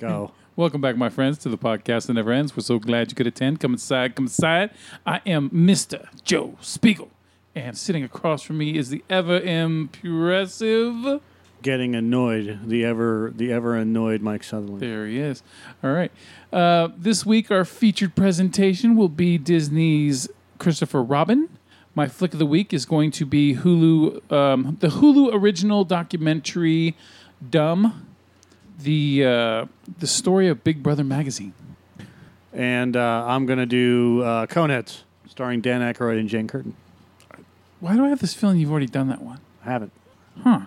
Go. Welcome back, my friends, to the podcast that never ends. We're so glad you could attend. Come inside, come inside. I am Mr. Joe Spiegel, and sitting across from me is the ever impressive. Getting annoyed. The ever the ever annoyed Mike Sutherland. There he is. All right. Uh, this week, our featured presentation will be Disney's Christopher Robin. My flick of the week is going to be Hulu, um, the Hulu original documentary, "Dumb," the uh, the story of Big Brother magazine. And uh, I'm gonna do uh, Coneheads, starring Dan Aykroyd and Jane Curtin. Why do I have this feeling you've already done that one? I haven't. Huh.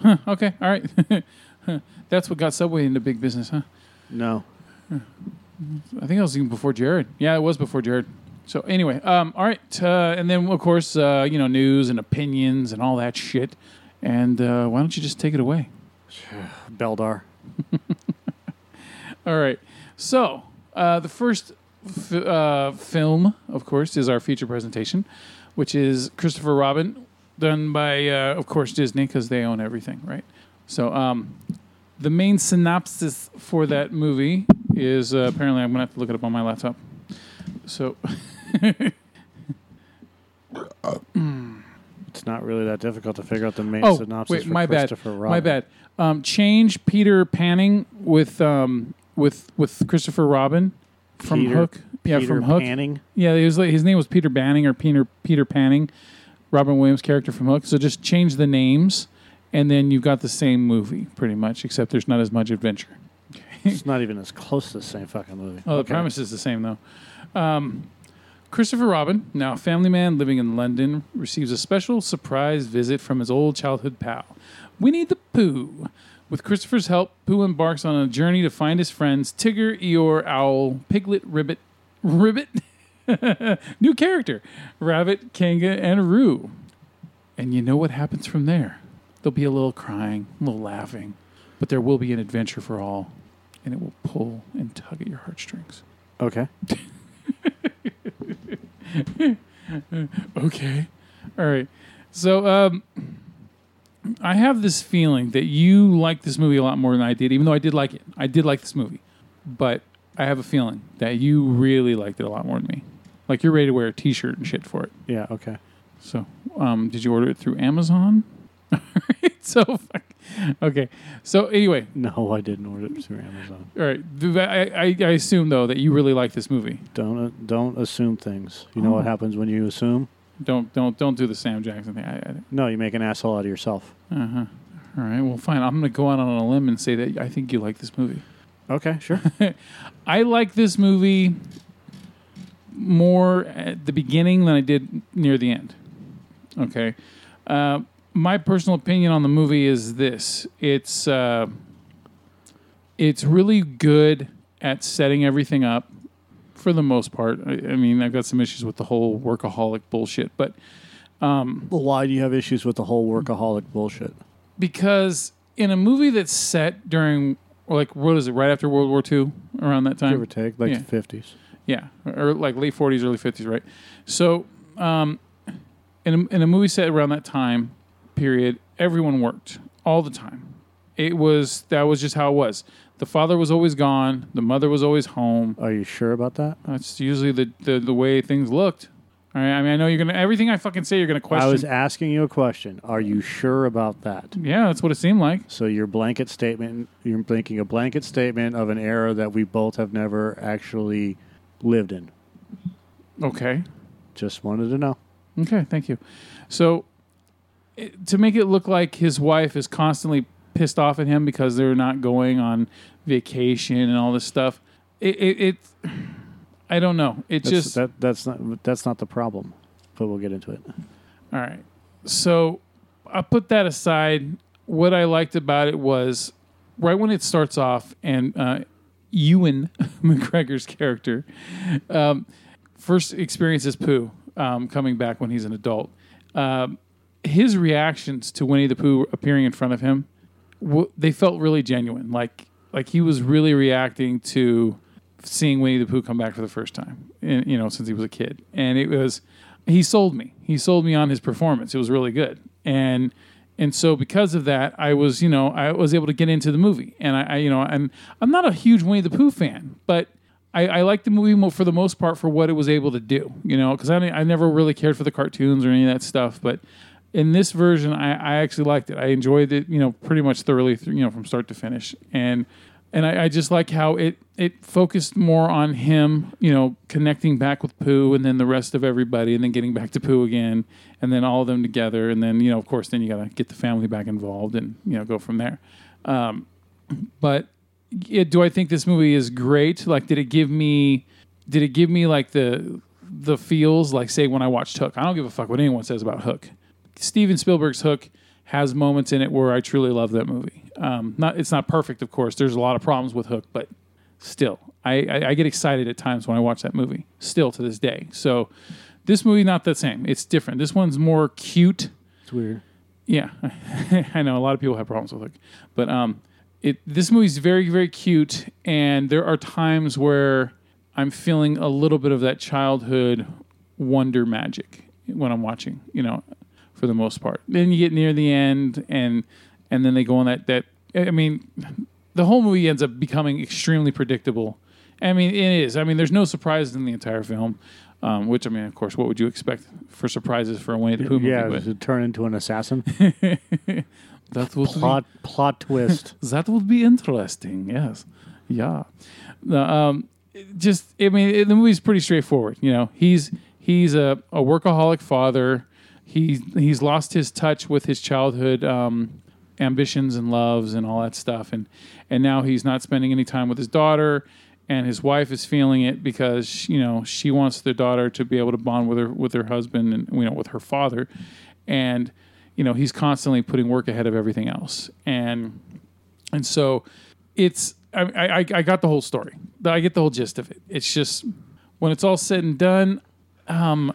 Huh. Okay. All right. That's what got Subway into big business, huh? No. I think I was even before Jared. Yeah, it was before Jared. So anyway, um, all right, uh, and then of course, uh, you know, news and opinions and all that shit. And uh, why don't you just take it away? Beldar. All right. So uh, the first f- uh, film, of course, is our feature presentation, which is Christopher Robin, done by, uh, of course, Disney because they own everything, right? So um, the main synopsis for that movie is uh, apparently I'm gonna have to look it up on my laptop. So It's not really that difficult to figure out the main oh synopsis wait, for my bad, Christopher Robin. my bad. Um, change Peter Panning with um, with with Christopher Robin from Peter- Hook. Yeah, Peter from Hook. Panning. Yeah, he was like, his name was Peter Banning or Peter Peter Panning, Robin Williams character from Hook. So just change the names, and then you've got the same movie pretty much, except there's not as much adventure. It's not even as close to the same fucking movie. Oh, the Okay. premise is the same though. Um, Christopher Robin, now a family man living in London, receives a special surprise visit from his old childhood pal, Winnie the Pooh. With Christopher's help, Pooh embarks on a journey to find his friends Tigger, Eeyore, Owl, Piglet, Ribbit, Ribbit, new character, Rabbit, Kanga, and Roo. And you know what happens from there? There'll be a little crying, a little laughing, but there will be an adventure for all, and it will pull and tug at your heartstrings. Okay. Okay. All right. So um, I have this feeling that you like this movie a lot more than I did, even though I did like it. I did like this movie. But I have a feeling that you really liked it a lot more than me. Like you're ready to wear a t shirt and shit for it. Yeah. Okay. So um, did you order it through Amazon? So, fuck. okay. So anyway, No, I didn't order it through Amazon. all right. I, I, I assume, though, that you really like this movie. Don't uh, don't assume things. You know what Oh. happens when you assume? Don't don't don't do the Sam Jackson thing. I, I, No, you make an asshole out of yourself. Uh huh. All right. Well, fine. I'm going to go out on a limb and say that I think you like this movie. Okay, sure. I like this movie more at the beginning than I did near the end. Okay. Uh, my personal opinion on the movie is this: it's uh, it's really good at setting everything up for the most part. I, I mean, I've got some issues with the whole workaholic bullshit, but well, why do you have issues with the whole workaholic bullshit? because in a movie that's set during like what is it right after World War II around that time Give or take, like Yeah. the fifties. yeah or like late 40s early 50s right so um, in, a, in a movie set around that time period everyone worked all the time it was that was just how it was the father was always gone the mother was always home Are you sure about that? that's usually the, the, the way things looked all right i mean i know you're gonna everything i fucking say you're gonna question I was asking you a question. Are you sure about that? yeah that's what it seemed like So your blanket statement, you're making a blanket statement of an era that we both have never actually lived in. okay Just wanted to know. Okay, thank you. So, it, to make it look like his wife is constantly pissed off at him because they're not going on vacation and all this stuff, it, it, it I don't know. It That's, just that that's not that's not the problem. But we'll get into it. all right. So, I put that aside. What I liked about it was right when it starts off, and uh, Ewan McGregor's character um, first experiences Pooh um, coming back when he's an adult. Um, his reactions to Winnie the Pooh appearing in front of him, w- they felt really genuine. Like like he was really reacting to seeing Winnie the Pooh come back for the first time. in- You know, since he was a kid, and it was he sold me. He sold me on his performance. It was really good, and and so because of that, I was you know I was able to get into the movie, and I, I you know I'm I'm not a huge Winnie the Pooh fan, but I, I the movie for the most part for what it was able to do, you know, because I, I never really cared for the cartoons or any of that stuff, but in this version, I, I actually liked it. I enjoyed it, you know, pretty much thoroughly, th- you know, from start to finish, and and I, I just like how it it focused more on him, you know, connecting back with Pooh, and then the rest of everybody, and then getting back to Pooh again, and then all of them together, and then you know, of course, then you got to get the family back involved, and you know, go from there. Um, but it, do I think this movie is great? Like, did it give me, did it give me like the the feels like say when I watched Hook? I don't give a fuck what anyone says about Hook. Steven Spielberg's Hook has moments in it where I truly love that movie. Um, not it's not perfect, of course. There's a lot of problems with Hook, but still, I, I, I get excited at times when I watch that movie. Still to this day. So this movie not the same. It's different. This one's more cute. It's weird. Yeah, I know a lot of people have problems with Hook, but um, it this movie's very very cute, and there are times where I'm feeling a little bit of that childhood wonder magic when I'm watching. You know, for the most part. Then you get near the end, and and then they go on that that. I mean, the whole movie ends up becoming extremely predictable. I mean, it is. I mean, there's no surprises in the entire film. Um, which I mean, of course, what would you expect for surprises for a Winnie the Pooh movie? Yeah, to turn into an assassin. that would plot plot twist. that would be interesting. Yes, yeah. Um, just I mean, it, the movie's pretty straightforward. You know, he's he's a, a workaholic father. He he's lost his touch with his childhood um, ambitions and loves and all that stuff, and and now he's not spending any time with his daughter. And his wife is feeling it because you know she wants their daughter to be able to bond with her with her husband and you know with her father, and you know he's constantly putting work ahead of everything else. And and so it's I, I I got the whole story. I get the whole gist of it. It's just when it's all said and done um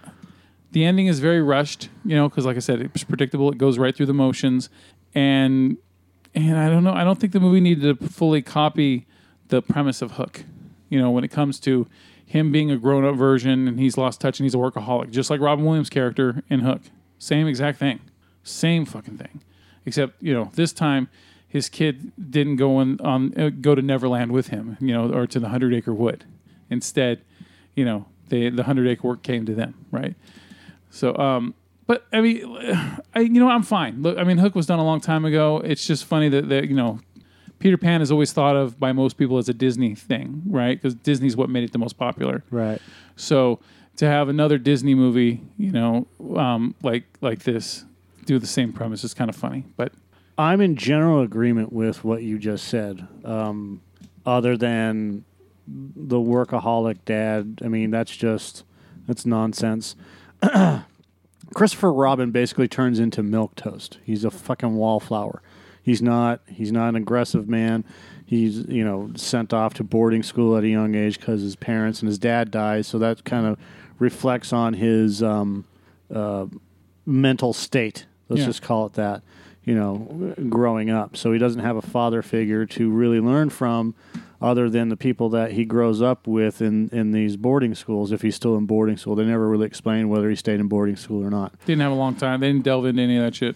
the ending is very rushed you know because like I said it's predictable. It goes right through the motions. And and I don't know I don't think the movie needed to fully copy the premise of Hook you know when it comes to him being a grown-up version and he's lost touch and he's a workaholic just like Robin Williams character in Hook. Same exact thing. Same fucking thing, except you know this time his kid didn't go on, on uh, go to Neverland with him, you know, or to the Hundred Acre Wood. Instead, you know, they the Hundred Acre Wood came to them, right? So, um, but I mean, I you know I'm fine. Look, I mean, Hook was done a long time ago. It's just funny that that you know. Peter Pan is always thought of by most people as a Disney thing, right? Because Disney's what made it the most popular. right. So to have another Disney movie, you know, um, like like this, do the same premise is kind of funny. But I'm in general agreement with what you just said. Um, other than the workaholic dad, I mean that's just that's nonsense. Christopher Robin basically turns into milk toast. He's a fucking wallflower. He's not. He's not an aggressive man. He's you know sent off to boarding school at a young age because his parents and his dad dies. So that kind of reflects on his um, uh, mental state. Let's Yeah. just call it that. You know, growing up. So he doesn't have a father figure to really learn from, other than the people that he grows up with in in these boarding schools. If he's still in boarding school, they never really explain whether he stayed in boarding school or not. didn't have a long time. They didn't delve into any of that shit.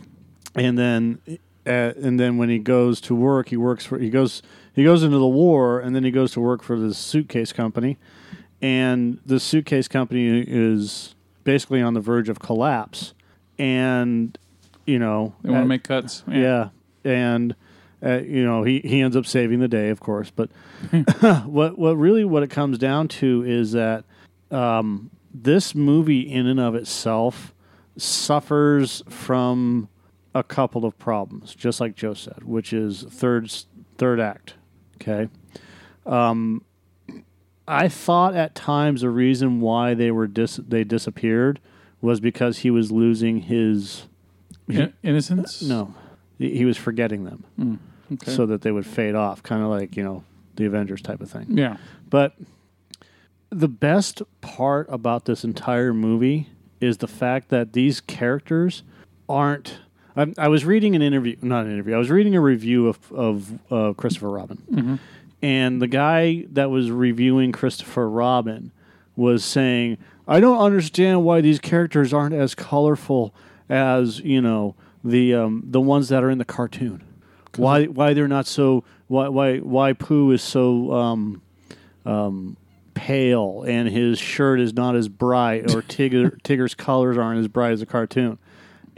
and then uh, and then when he goes to work, he works for he goes he goes into the war, and then he goes to work for the suitcase company, and the suitcase company is basically on the verge of collapse, and you know They want to make cuts. yeah, and uh, you know he, he ends up saving the day, of course. But what what really what it comes down to is that um, this movie, in and of itself, suffers from a couple of problems, just like Joe said, which is third third act. Okay. Um, I thought at times the reason why they were dis- they disappeared was because he was losing his In- innocence. no, he he was forgetting them Okay. so that they would fade off, kind of like you know the Avengers type of thing. yeah. But the best part about this entire movie is the fact that these characters aren't. I, I was reading an interview, not an interview. I was reading a review of of uh, Christopher Robin, and the guy that was reviewing Christopher Robin was saying, "I don't understand why these characters aren't as colorful as you know the um, the ones that are in the cartoon. Why why they're not so why why why Pooh is so um, um, pale and his shirt is not as bright or Tigger Tigger's colors aren't as bright as a cartoon.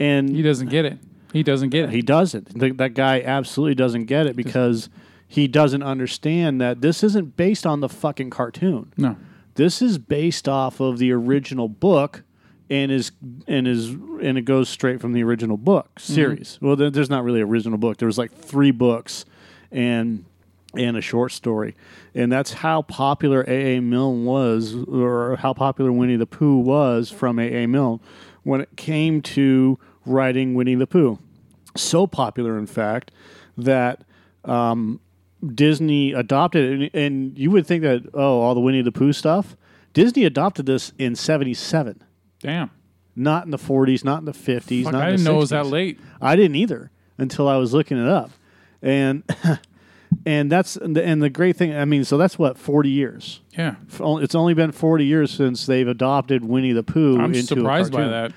And He doesn't get it. He doesn't get it. he doesn't. Th- that guy absolutely doesn't get it because he doesn't understand that this isn't based on the fucking cartoon. no. This is based off of the original book and is and is and it goes straight from the original book series. Well, there, there's not really an original book. There was like three books and and a short story, and that's how popular A. A. Milne was, or how popular Winnie the Pooh was from A. A. Milne when it came to writing Winnie the Pooh. So popular, in fact, that um, Disney adopted it, and, and you would think that oh, all the Winnie the Pooh stuff. Disney adopted this in '77, Damn. not in the '40s, not in the '50s. Fuck, not I didn't know it was that late. I didn't either until I was looking it up, and and that's and the, and the great thing. I mean, so that's what 40 years. Yeah. It's only been 40 years since they've adopted Winnie the Pooh. I'm into a surprised by that.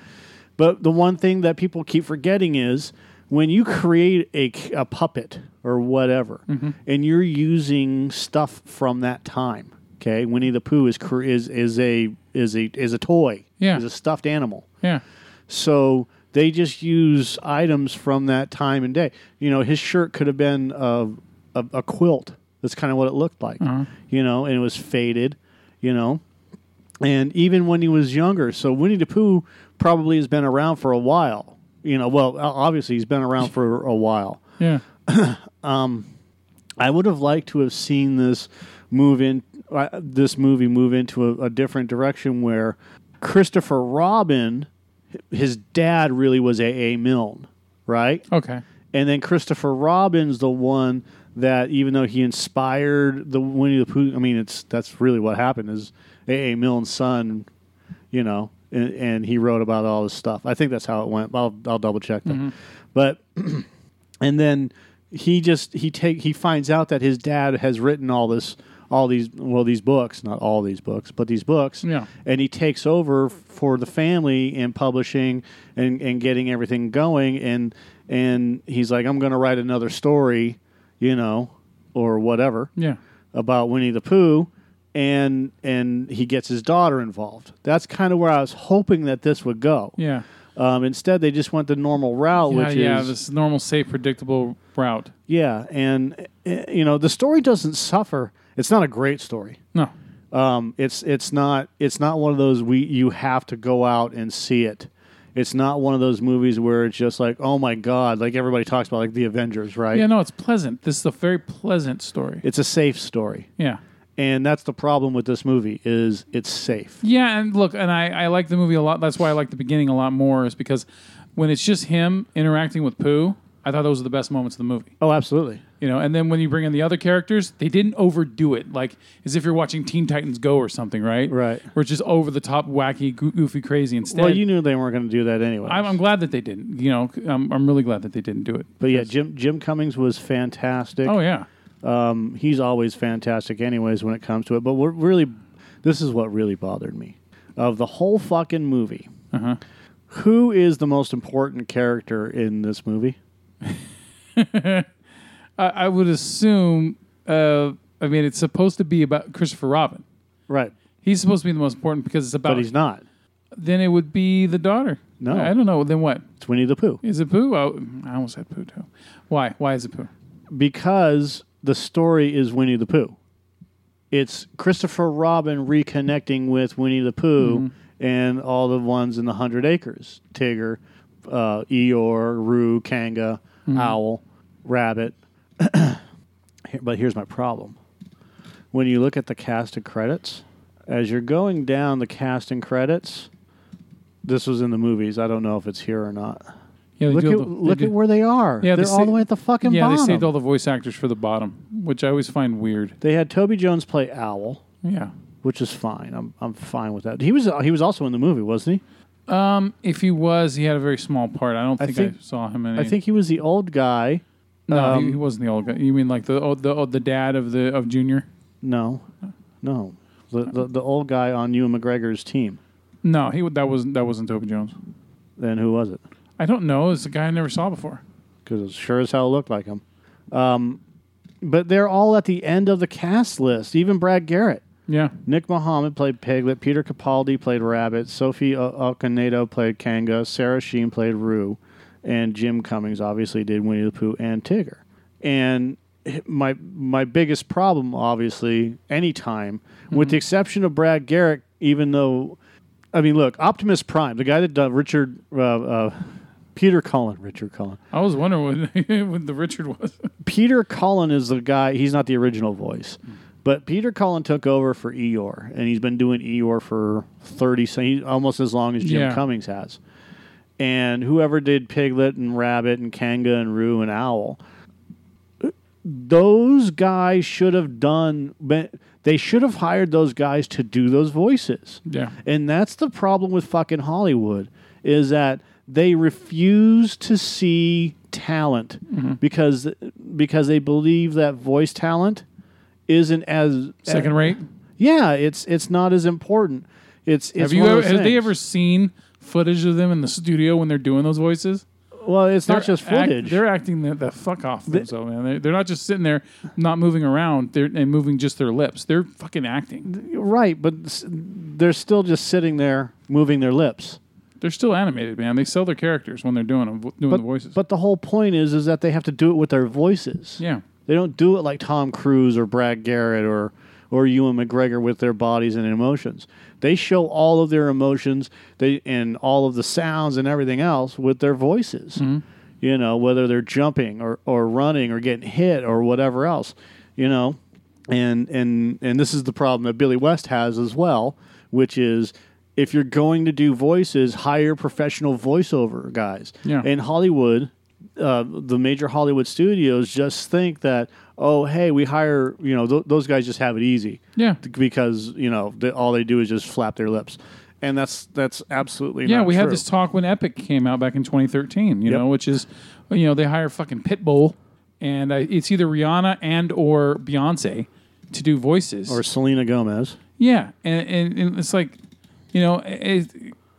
But the one thing that people keep forgetting is when you create a, a puppet or whatever, Mm-hmm. and you're using stuff from that time. Okay, Winnie the Pooh is is is a is a is a toy. Yeah. is a stuffed animal. Yeah. So they just use items from that time and day. You know, his shirt could have been a, a, a quilt. That's kind of what it looked like. Uh-huh. You know, and it was faded. You know, and even when he was younger. So Winnie the Pooh probably has been around for a while. You know, well, obviously he's been around for a while. Yeah. Um, I would have liked to have seen this move in uh, this movie move into a, a different direction where Christopher Robin, his dad really was A. A. Milne, right? Okay. And then Christopher Robin's the one that, even though he inspired the Winnie the Pooh, I mean, it's that's really what happened. Is A. A. Milne's son, you know, and, and he wrote about all this stuff. I think that's how it went. I'll I'll double check that. But and then he just he take he finds out that his dad has written all this all these well these books not all these books but these books Yeah. and he takes over for the family in publishing and, and getting everything going and and he's like i'm going to write another story you know or whatever Yeah. about winnie the pooh and and he gets his daughter involved that's kind of where i was hoping that this would go Yeah. um, instead they just went the normal route Yeah, which yeah, is this normal, safe, predictable route. yeah and uh, you know the story doesn't suffer it's not a great story No. um, it's it's not it's not one of those we you have to go out and see it. It's not one of those movies where it's just like oh my god, like everybody talks about like the Avengers, right? Yeah, no, it's pleasant. This is a very pleasant story. It's a safe story, Yeah. and that's the problem with this movie is it's safe. Yeah, and look, and I, I like the movie a lot. That's why I like the beginning a lot more, is because when it's just him interacting with Pooh, I thought those were the best moments of the movie. Oh, absolutely. You know, and then when you bring in the other characters, they didn't overdo it, like as if you're watching Teen Titans Go or something, right? Right. Where it's just over the top, wacky, goofy, crazy. Instead, Well, you knew they weren't going to do that anyway. I'm, I'm glad that they didn't. You know, I'm, I'm really glad that they didn't do it. but yeah, Jim Jim Cummings was fantastic. Oh yeah, Um, he's always fantastic, anyways, when it comes to it. But what really, this is what really bothered me of the whole fucking movie. Uh-huh. Who is the most important character in this movie? I, I would assume. Uh, I mean, it's supposed to be about Christopher Robin. Right, He's supposed to be the most important because it's about. but he's not. then it would be the daughter. No. I don't know. Then what? It's Winnie the Pooh Is it Pooh? Oh, I almost said Pooh too. Why? Why is it Pooh? because the story is Winnie the Pooh. It's Christopher Robin reconnecting with Winnie the Pooh and all the ones in the Hundred Acres: Tigger, uh, Eeyore, Roo, Kanga, Mm-hmm. Owl, Rabbit. But here's my problem: when you look at the cast and credits, as you're going down the cast and credits, this was in the movies. I don't know if it's here or not. Yeah, Look at the- look at where they are. Yeah, they they're all sa- the way at the fucking Yeah, bottom. Yeah, they saved all the voice actors for the bottom, which I always find weird. They had Toby Jones play Owl, Yeah. which is fine. I'm I'm fine with that. He was he was also in the movie, wasn't he? Um, if he was, he had a very small part. I don't I think I, think- saw him in. I any- think he was the old guy. no, he, um, he wasn't the old guy. You mean like the oh, the oh, the dad of the of Junior? No, no, the the, the old guy on Ewan McGregor's team. No, he would- that wasn't that wasn't Toby Jones. Then who was it? I don't know. It's a guy I never saw before. because it sure as hell looked like him. Um, but they're all at the end of the cast list. Even Brad Garrett, Yeah. Nick Mohammed played Piglet, Peter Capaldi played Rabbit, Sophie O- Okonedo played Kanga, Sarah Sheen played Roo, and Jim Cummings obviously did Winnie the Pooh and Tigger. And my my biggest problem, obviously, anytime, with the exception of Brad Garrett, even though, I mean, look, Optimus Prime, the guy that done Richard, uh, uh, Peter Cullen, Richard Cullen. I was wondering what, what the Richard was. Peter Cullen is the guy. He's not the original voice, but Peter Cullen took over for Eeyore, and he's been doing Eeyore for thirty, so he's almost as long as Jim Yeah. Cummings has. And whoever did Piglet and Rabbit and Kanga and Roo and Owl, those guys should have done. been- They should have hired those guys to do those voices. Yeah. And that's the problem with fucking Hollywood is that they refuse to see talent Mm-hmm. because because they believe that voice talent isn't as Second rate. Yeah, it's it's not as important. It's, it's Have you ever? Have they ever seen footage of them in the studio when they're doing those voices? Well, it's not They're just act- footage. they're acting the, the fuck off themselves, man. They're, they're not just sitting there, not moving around. They're and moving just their lips. They're fucking acting. right, but they're still just sitting there moving their lips. They're still animated, man. They sell their characters when they're doing them, doing But the voices. but the whole point is is that they have to do it with their voices. yeah, They don't do it like Tom Cruise or Brad Garrett or or Ewan McGregor with their bodies and emotions. They show all of their emotions, they and all of the sounds and everything else with their voices. Mm-hmm. You know, whether they're jumping or, or running or getting hit or whatever else. You know, and and and this is the problem that Billy West has as well, which is if you're going to do voices, hire professional voiceover guys. Yeah. In Hollywood, uh, the major Hollywood studios just think that oh hey we hire you know th- those guys just have it easy yeah, because you know they, all they do is just flap their lips and that's that's absolutely yeah. We had this talk when Epic came out back in 2013. You Yep. know, which is, you know, they hire fucking Pitbull, and uh, it's either Rihanna and or Beyonce to do voices. or Selena Gomez Yeah, and, and, and it's like, you know, it,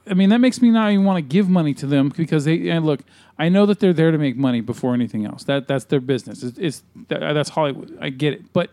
I mean, that makes me not even want to give money to them because they and look. I know that they're there to make money before anything else. That that's their business. It's, it's that, that's Hollywood. I get it, but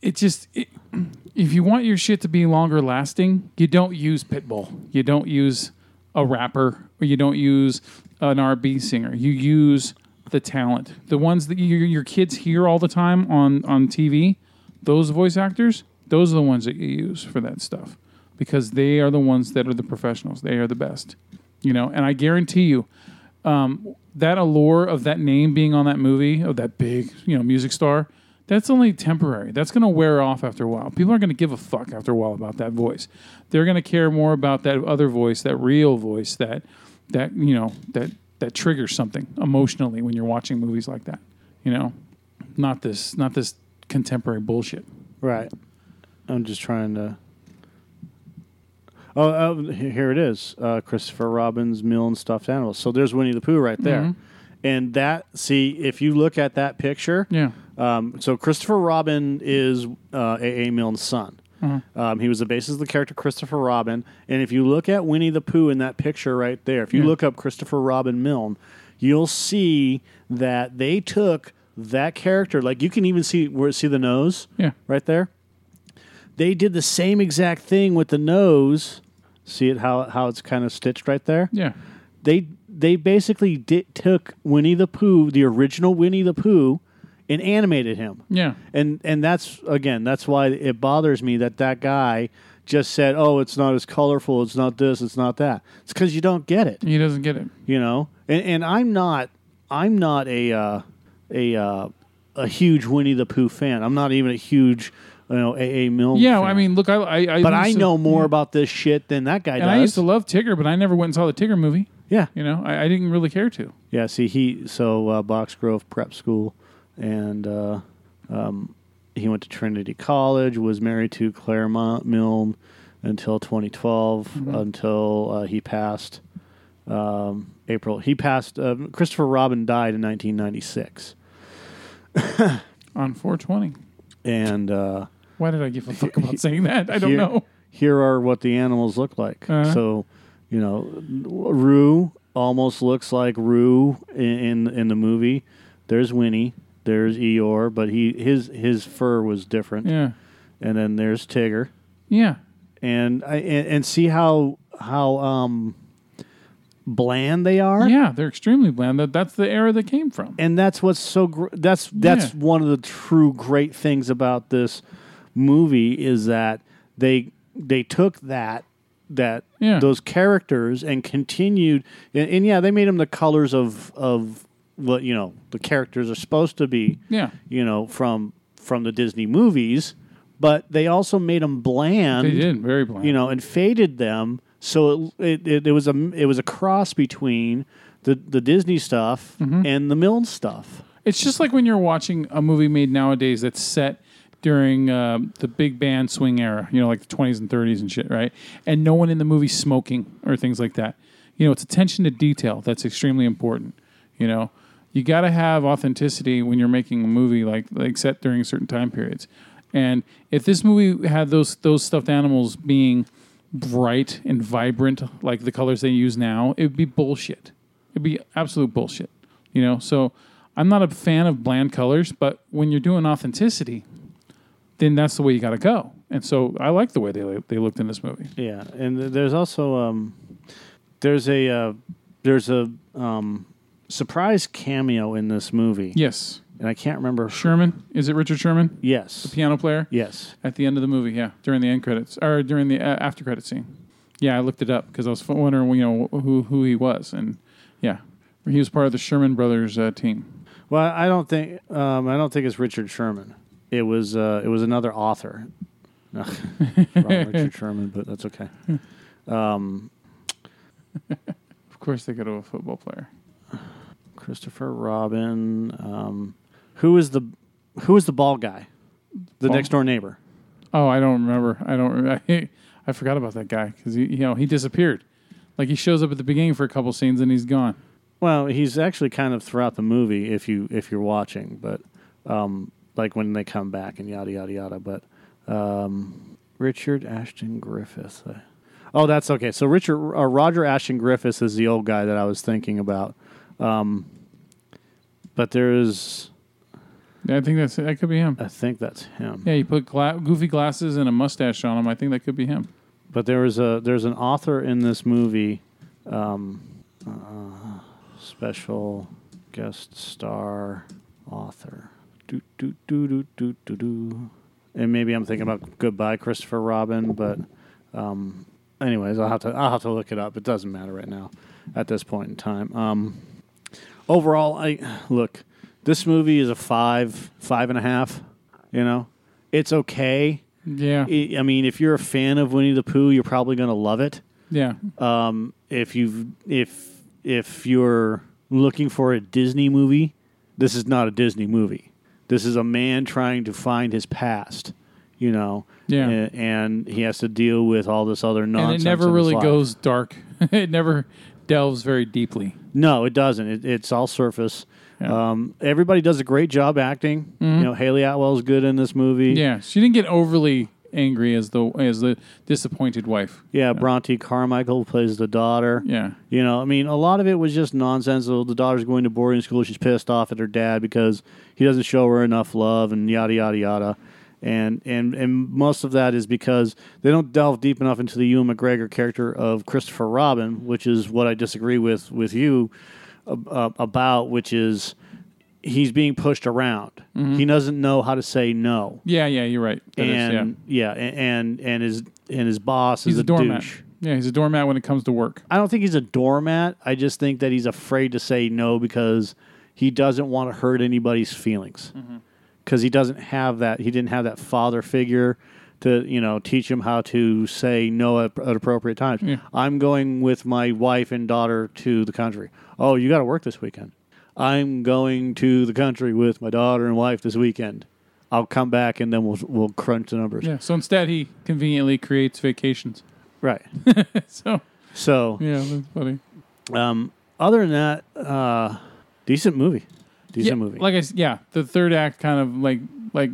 it just it, if you want your shit to be longer lasting, you don't use Pitbull. You don't use a rapper or you don't use an R&B singer. You use the talent, the ones that you, your kids hear all the time on on TV. Those voice actors, those are the ones that you use for that stuff because they are the ones that are the professionals. They are the best, you know. And I guarantee you, um, that allure of that name being on that movie of that big, you know, music star, that's only temporary. That's going to wear off after a while. People aren't going to give a fuck after a while about that voice. They're going to care more about that other voice, that real voice, that that you know that that triggers something emotionally when you're watching movies like that. You know, not this not this contemporary bullshit. right I'm just trying to oh, he- here it is uh, Christopher Robin's Milne stuffed animals so there's Winnie the Pooh right there Mhm. and that see if you look at that picture Yeah, Um, so Christopher Robin is uh, A. A. Milne's son. Um, he was the basis of the character Christopher Robin. And if you look at Winnie the Pooh in that picture right there, if you Yeah. look up Christopher Robin Milne, you'll see that they took that character. Like you can even see where see the nose yeah, right there. They did the same exact thing with the nose. See it how how it's kind of stitched right there yeah, they they basically did, took Winnie the Pooh, the original Winnie the Pooh, and animated him. yeah. And and that's again, that's why it bothers me that that guy just said, "Oh, it's not as colorful. It's not this. It's not that." It's because you don't get it, He doesn't get it. you know. And and I'm not I'm not a uh, a uh, a huge Winnie the Pooh fan. I'm not even a huge you know A. A. Milne. Yeah, fan. I mean, look, I, I, I but I used to- know more yeah. about this shit than that guy And does. I used to love Tigger, but I never went and saw the Tigger movie. yeah, You know, I, I didn't really care to. Yeah, see, he so uh, Box Grove Prep School, and uh, um, he went to Trinity College. Was married to Claremont Milne until 2012, Mm-hmm. until uh, he passed. Um, April. He passed. Uh, Christopher Robin died in 1996, On 420. and uh, Why did I give a fuck about saying that? I don't Here- know. here are what the animals look like. Uh-huh. So, you know, Roo almost looks like Roo in in, in the movie. There's Winnie. There's Eeyore, but he his his fur was different. Yeah. And then there's Tigger, Yeah. and I and, and see how how um bland they are. Yeah, they're extremely bland. That that's the era that came from. and that's what's so gr- that's that's Yeah. one of the true great things about this movie is that they they took that that Yeah. those characters and continued and, and yeah they made them the colors of of what you know the characters are supposed to be Yeah. you know from from the Disney movies but they also made them bland They did very bland. you know, and faded them. So it, it, it, was a it was a cross between the the Disney stuff Mm-hmm. and the Milne stuff. It's just like when you're watching a movie made nowadays that's set during uh, the big band swing era, you know, like the 20s and 30s and shit, right? And no one in the movie smoking or things like that. You know, it's attention to detail that's extremely important. You know, you got to have authenticity when you're making a movie like like set during certain time periods. And if this movie had those those stuffed animals being bright and vibrant like the colors they use now, it would be bullshit. It'd be absolute bullshit. You know, so I'm not a fan of bland colors, but when you're doing authenticity, then that's the way you got to go. And so I like the way they they looked in this movie. Yeah, and there's also um, there's a uh, there's a um, surprise cameo in this movie, Yes, and I can't remember. Sherman is it Richard Sherman, Yes, The piano player, yes, at the end of the movie? Yeah, during the end credits or during the uh, after credit scene. Yeah, I looked it up because I was wondering, you know, who who he was, and yeah, he was part of the Sherman Brothers uh, team. Well, I don't think um, I don't think it's Richard Sherman. It was uh, it was another author. Ugh, wrong Richard Sherman, but that's okay. Um, Of course, they go to a football player. Christopher Robin. Um, who is the who is the ball guy? The Ball- next door neighbor. Oh, I don't remember. I don't. I, I forgot about that guy because he, you know, he disappeared. Like he shows up at the beginning for a couple scenes and he's gone. Well, he's actually kind of throughout the movie if you if you're watching, but um, like when they come back and yada yada yada. But um, Richard Ashton Griffiths. Uh, oh, that's okay. So Richard uh, Roger Ashton Griffiths is the old guy that I was thinking about. Um, but there is, Yeah, I think that's that could be him. I think that's him. Yeah, you put gla- goofy glasses and a mustache on him. I think that could be him. But there was a there's an author in this movie, um, uh, special guest star author. Do do do do do do do. And maybe I'm thinking about Goodbye Christopher Robin, but um, anyways, I'll have to I'll have to look it up. It doesn't matter right now at this point in time. Um, overall, I look. This movie is a five, five and a half. You know, it's okay. Yeah, I I mean, if you're a fan of Winnie the Pooh, you're probably going to love it. yeah, Um, if you if if you're looking for a Disney movie, this is not a Disney movie. This is a man trying to find his past. You know, Yeah. a- and, he has to deal with all this other and nonsense. it never really goes dark. it never delves very deeply. No, it doesn't. It, it's all surface. Yeah. Um, everybody does a great job acting. You know, Hayley Atwell's good in this movie. Yeah, she didn't get overly angry as the as the disappointed wife. Yeah, Bronte Carmichael plays the daughter. Yeah, You know, I mean, a lot of it was just nonsense. The the daughter's going to boarding school. She's pissed off at her dad because he doesn't show her enough love and yada yada yada. And and and most of that is because they don't delve deep enough into the Ewan McGregor character of Christopher Robin, which is what I disagree with with you about, which is he's being pushed around. He doesn't know how to say no, yeah, yeah. You're right. That is, and yeah. yeah, a- and and his and his boss he's is a a doormat. douche. Yeah, he's a doormat when it comes to work. I don't think he's a doormat. I just think that he's afraid to say no because he doesn't want to hurt anybody's feelings. Mm-hmm. Because he doesn't have that. He didn't have that father figure to you know teach him how to say no at, at appropriate times. Yeah. I'm going with my wife and daughter to the country. Oh, you got to work this weekend. I'm going to the country with my daughter and wife this weekend. I'll come back and then we'll we'll crunch the numbers. Yeah. So instead, he conveniently creates vacations. Right. so So yeah, that's funny. Um, other than that, uh, decent movie. Decent yeah, movie. Like I s- yeah, the third act kind of like like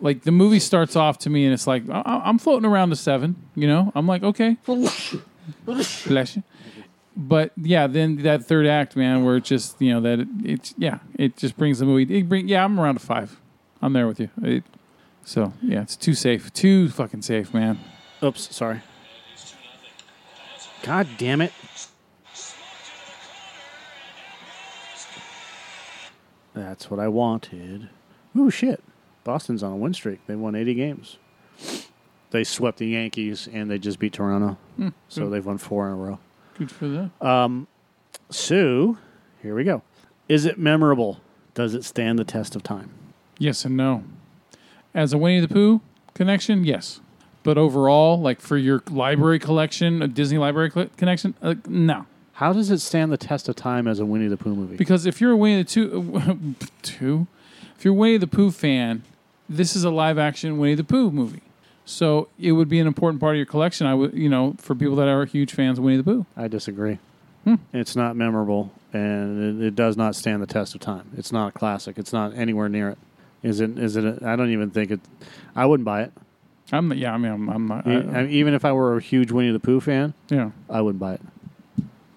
like the movie starts off to me and it's like I- I- I'm floating around the seven. You know, I'm like okay, bless you. But yeah, then that third act, man, where it just you know that it, it's yeah, it just brings the movie. It bring yeah, I'm around a five. I'm there with you. It, so yeah, it's too safe, too fucking safe, man. Oops, sorry. God damn it. That's what I wanted. Ooh, shit. Boston's on a win streak. They won 80 games. They swept the Yankees and they just beat Toronto. Hmm, so hmm. they've won four in a row. Good for them. Sue, here we go. Is it memorable? Does it stand the test of time? Yes and no. As a Winnie the Pooh connection, yes. But overall, like for your library collection, a Disney library cl- connection, uh, no. How does it stand the test of time as a Winnie the Pooh movie? Because if you're a Winnie the Two, two, if you're a Winnie the Pooh fan, this is a live action Winnie the Pooh movie. So it would be an important part of your collection. I would, you know, for people that are huge fans of Winnie the Pooh. I disagree. Hmm. It's not memorable, and it, it does not stand the test of time. It's not a classic. It's not anywhere near it. Is it? Is it? A, I don't even think it. I wouldn't buy it. I'm, yeah, I mean, I'm, I'm not. I- I even if I were a huge Winnie the Pooh fan, yeah, I wouldn't buy it.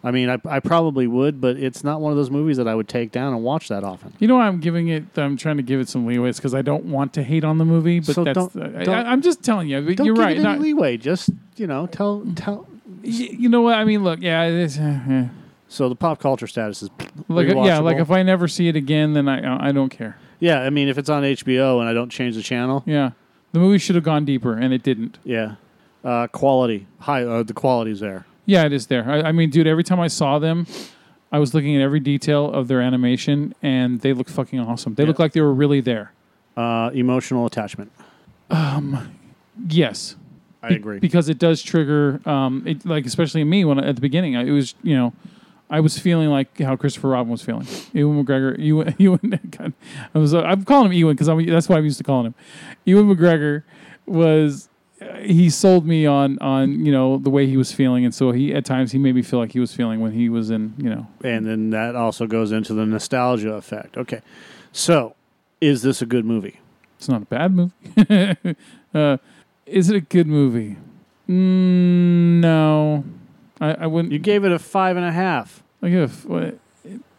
I mean, I, I probably would, but it's not one of those movies that I would take down and watch that often. you know, I'm giving it. I'm trying to give it some leeway. Because I don't want to hate on the movie, but So that's. don't- I, don't- I, I'm just telling you. Don't You're give right. it any not- leeway. Just you know, tell tell. y- you know what? I mean, look, yeah, is, uh, yeah. So the pop culture status is Like, yeah, like if I never see it again, then I, I don't care. yeah. I mean, if it's on HBO and I don't change the channel, Yeah, the movie should have gone deeper, and it didn't. yeah. Uh, quality high. Uh, the quality's there. Yeah, it is there. I, I mean, dude, every time I saw them, I was looking at every detail of their animation, and they look fucking awesome. They look like they were really there. Uh, emotional attachment. Um, Yes, I Be- agree. because it does trigger, um, it, like especially in me when I- at the beginning, I, it was you know, I was feeling like how Christopher Robin was feeling. Ewan McGregor, Ewan, Ewan God, I was, uh, I'm calling him Ewan because that's what I'm used to calling him. Ewan McGregor was. He sold me on on you know the way he was feeling, and so he at times he made me feel like he was feeling when he was in you know and then that also goes into the nostalgia effect. Okay, so is this a good movie? It's not a bad movie. uh, is it a good movie? Mm, no, I, I wouldn't. You gave it a five and a half. I give it a f- what- it-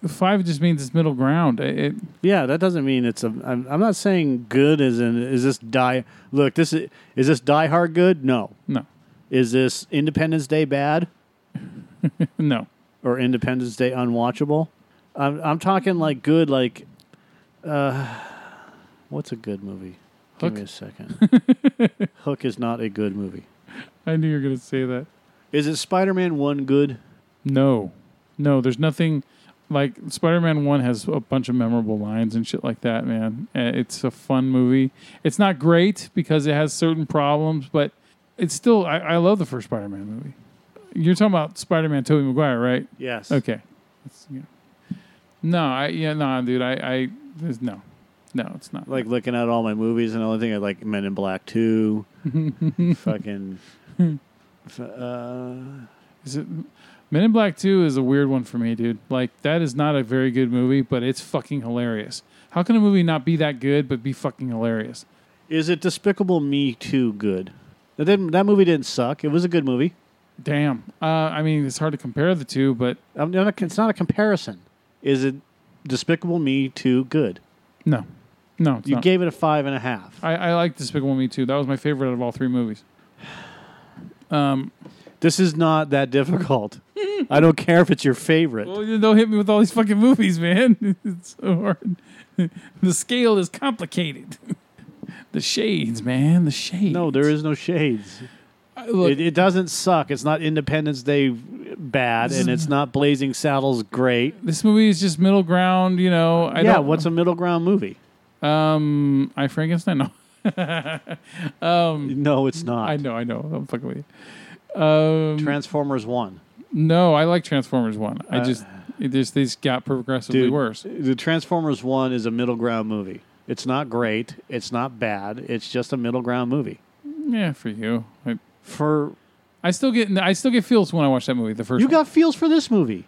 five just means it's middle ground. It, Yeah, that doesn't mean it's a. I'm, I'm not saying good as in is this die. Look, this is is this Die Hard good? No. no, Is this Independence Day bad no. or Independence Day unwatchable? I'm I'm talking like good like. Uh, what's a good movie? Give me a second. Hook is not a good movie. I knew you were gonna say that. Is it Spider-Man one good? No, no. There's nothing like Spider-Man One has a bunch of memorable lines and shit like that. Man, it's a fun movie. It's not great because it has certain problems, but it's still. I, I love the first Spider-Man movie. You're talking about Spider-Man Tobey Maguire, right? Yes. Okay. Yeah. No, I yeah, no, dude. I, I there's no, no, it's not. Like looking at all my movies and the only thing I like Men in Black Two, fucking. Uh, Is it Men in Black Two is a weird one for me, dude. Like that is not a very good movie, but it's fucking hilarious. How can a movie not be that good but be fucking hilarious? is it Despicable Me Two good? That didn't. That movie didn't suck. It was a good movie. Damn. Uh, I mean, it's hard to compare the two, but I'm not, it's not a comparison. Is it Despicable Me Two good? no, no. It's You not. gave it a five and a half. I, I like Despicable Me too. That was my favorite out of all three movies. Um, This is not that difficult. I don't care if it's your favorite. well, you don't hit me with all these fucking movies, man. It's so hard. the scale is complicated. the shades, man. The shades. No, there is no shades. I- Look, It, it doesn't suck. It's not Independence Day bad, and it's not Blazing Saddles great. this movie is just middle ground. You know. I yeah, what's a middle ground movie? um? I Frankenstein. No. No, it's not. I know. I know. I'm fucking with you. Um, Transformers One. No, I like Transformers One. I Uh, just it just these got progressively Dude, worse. The Transformers One is a middle ground movie. It's not great. It's not bad. It's just a middle ground movie. Yeah, for you. I, For I still get I still get feels when I watch that movie. The first you one. got feels for this movie.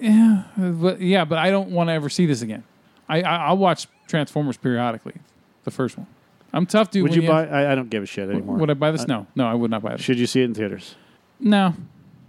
yeah, but yeah, but I don't want to ever see this again. I, I I'll watch Transformers periodically. The first one. I'm tough, dude. Would when you buy? I, I don't give a shit anymore. Would I buy this? No, no, I would not buy it. Should you see it in theaters? No,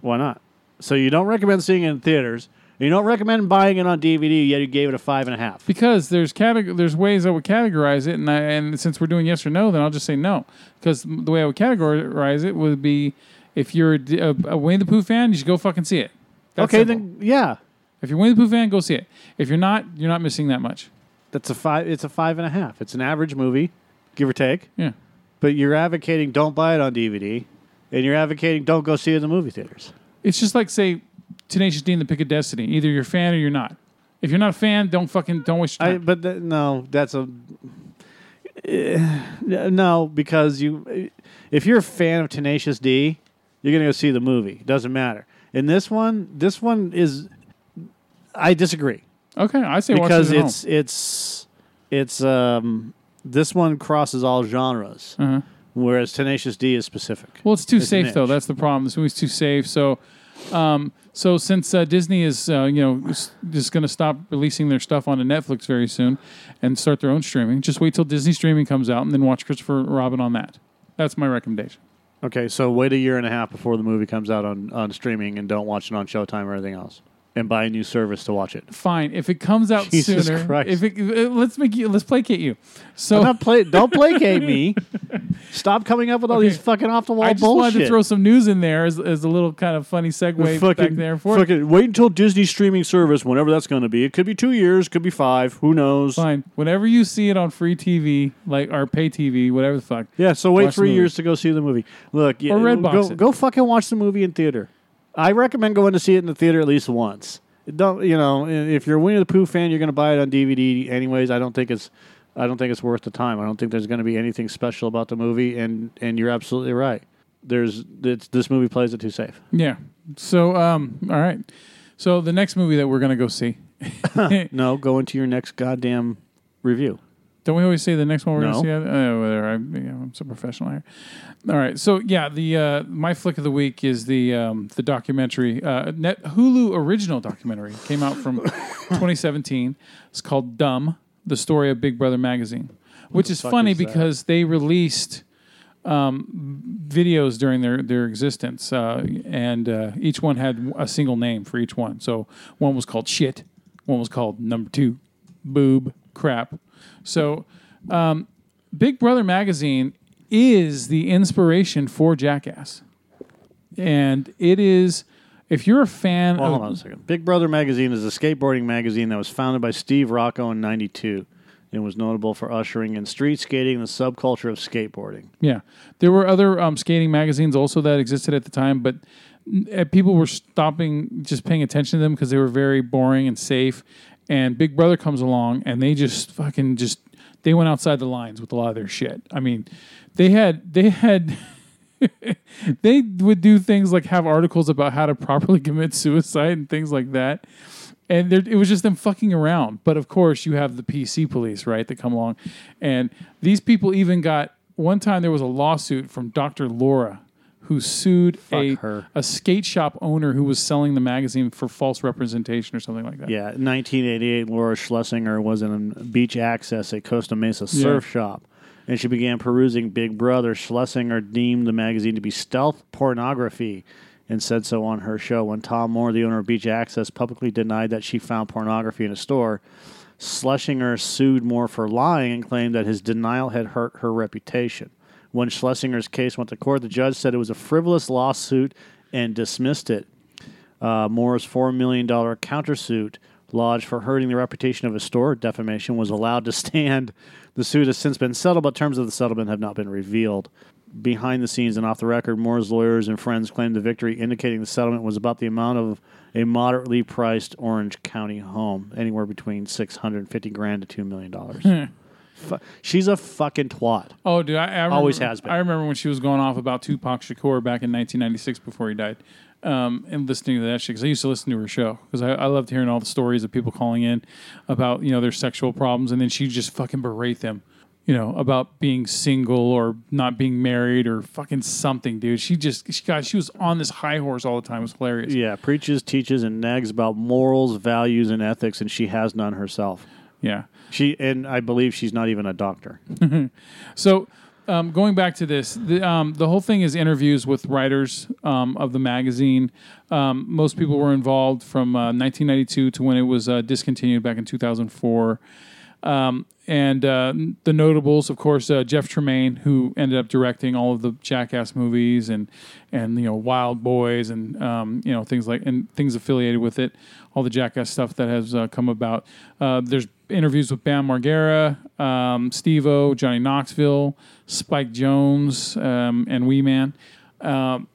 Why not? So you don't recommend seeing it in theaters. You don't recommend buying it on DVD. Yet you gave it a five and a half. Because there's categ- there's ways I would categorize it, and I, and since we're doing yes or no, then I'll just say no. Because the way I would categorize it would be if you're a Winnie the Pooh fan, you should go fucking see it. That's okay, simple. then yeah, if you're a Winnie the Pooh fan, go see it. If you're not, you're not missing that much. that's a five. It's a five and a half. It's an average movie, give or take. Yeah. But you're advocating don't buy it on DVD, and you're advocating don't go see it in the movie theaters. It's just like say Tenacious D and the Pick of Destiny. Either you're a fan or you're not. If you're not a fan, don't fucking don't waste your I, time. but th- no, that's a Eh, no because you if you're a fan of Tenacious D, you're gonna go see the movie. Doesn't matter. And this one, this one is, I disagree okay, I say because watch it at it's it's it's um this one crosses all genres, home. Uh-huh. whereas Tenacious D is specific. Well, it's too It's safe though. That's the problem. This movie's too safe. So, um, so since uh, Disney is, uh, you know, just going to stop releasing their stuff onto Netflix very soon and start their own streaming, just wait till Disney streaming comes out and then watch Christopher Robin on that. That's my recommendation. Okay, so wait a year and a half before the movie comes out on on streaming, and don't watch it on Showtime or anything else, and buy a new service to watch it. Fine, if it comes out Jesus sooner, Christ. if it, uh, let's make you, let's placate you. So I'm not play. Don't placate me. Stop coming up with all Okay. these fucking off the wall bullshit. I just bullshit. wanted to throw some news in there as, as a little kind of funny segue fucking, back there for it. fucking wait until Disney streaming service, whenever that's going to be. It could be two years, could be five. Who knows? Fine. Whenever you see it on free TV, like or pay TV, whatever the fuck. Yeah, so wait three years to go see the movie. Look, yeah, Or Redbox go, go fucking watch the movie in theater. I recommend going to see it in the theater at least once. Don't you know? If you're a Winnie the Pooh fan, you're going to buy it on DVD anyways. I don't think it's, I don't think it's worth the time. I don't think there's going to be anything special about the movie. And and you're absolutely right. There's it's, this movie plays it too safe. Yeah. So, um, all right. So the next movie that we're gonna go see. No, go into your next goddamn review. Don't we always say the next one we're No. gonna see? Oh, whatever. I, yeah, I'm so professional here. All right. So yeah, the uh, my flick of the week is the um, the documentary uh, Net Hulu original documentary came out from 2017. It's called Dumb: The Story of Big Brother Magazine, which is fuck funny is that? because they released um, videos during their their existence, uh, and uh, each one had a single name for each one. So one was called Shit, one was called Number Two, Boob, Crap. So um, Big Brother magazine is the inspiration for Jackass, and it is. If you're a fan Well, of hold on a second. Big Brother magazine is a skateboarding magazine that was founded by Steve Rocco in '92 and was notable for ushering in street skating and the subculture of skateboarding. Yeah, there were other um, skating magazines also that existed at the time, but uh, people were stopping just paying attention to them because they were very boring and safe. And Big Brother comes along, and they just fucking just they went outside the lines with a lot of their shit. I mean, they had they had. they would do things like have articles about how to properly commit suicide and things like that and it was just them fucking around. But of course, you have the PC police, right, that come along, and these people even got one time there was a lawsuit from Dr. Laura who sued a her. a skate shop owner who was selling the magazine for false representation or something like that. Yeah, in 1988, Laura Schlesinger was in Beach Access at Costa Mesa surf shop, and she began perusing Big Brother. Schlesinger deemed the magazine to be stealth pornography and said so on her show. When Tom Moore, the owner of Beach Access, publicly denied that she found pornography in a store, Schlesinger sued Moore for lying and claimed that his denial had hurt her reputation. When Schlesinger's case went to court, the judge said it was a frivolous lawsuit and dismissed it. Uh, Moore's $4 million countersuit lodged for hurting the reputation of his store, defamation, was allowed to stand. The suit has since been settled, but terms of the settlement have not been revealed. Behind the scenes and off the record, Moore's lawyers and friends claimed the victory, indicating the settlement was about the amount of a moderately priced Orange County home, anywhere between 650 grand to $2 million. Fu- She's a fucking twat. Oh, dude, I, I remember, Always has been. I remember when she was going off about Tupac Shakur back in 1996 before he died, um, and listening to that shit because I used to listen to her show because I, I loved hearing all the stories of people calling in about you know their sexual problems, and then she just fucking berate them, you know, about being single or not being married or fucking something, dude. She just she got she was on this high horse all the time. It was hilarious. Yeah, preaches, teaches, and nags about morals, values, and ethics, and she has none herself. yeah. She and I believe she's not even a doctor. So um, going back to this, the, um, the whole thing is interviews with writers um, of the magazine. Um, most people were involved from uh, 1992 to when it was uh, discontinued back in 2004. Um, and uh, the notables, of course, uh, Jeff Tremaine, who ended up directing all of the Jackass movies and and you know Wild Boys and um, you know things like and things affiliated with it, all the Jackass stuff that has uh, come about. Uh, there's interviews with Bam Margera, um, Steve-O, Johnny Knoxville, Spike Jonze, um, and Wee Man. Um,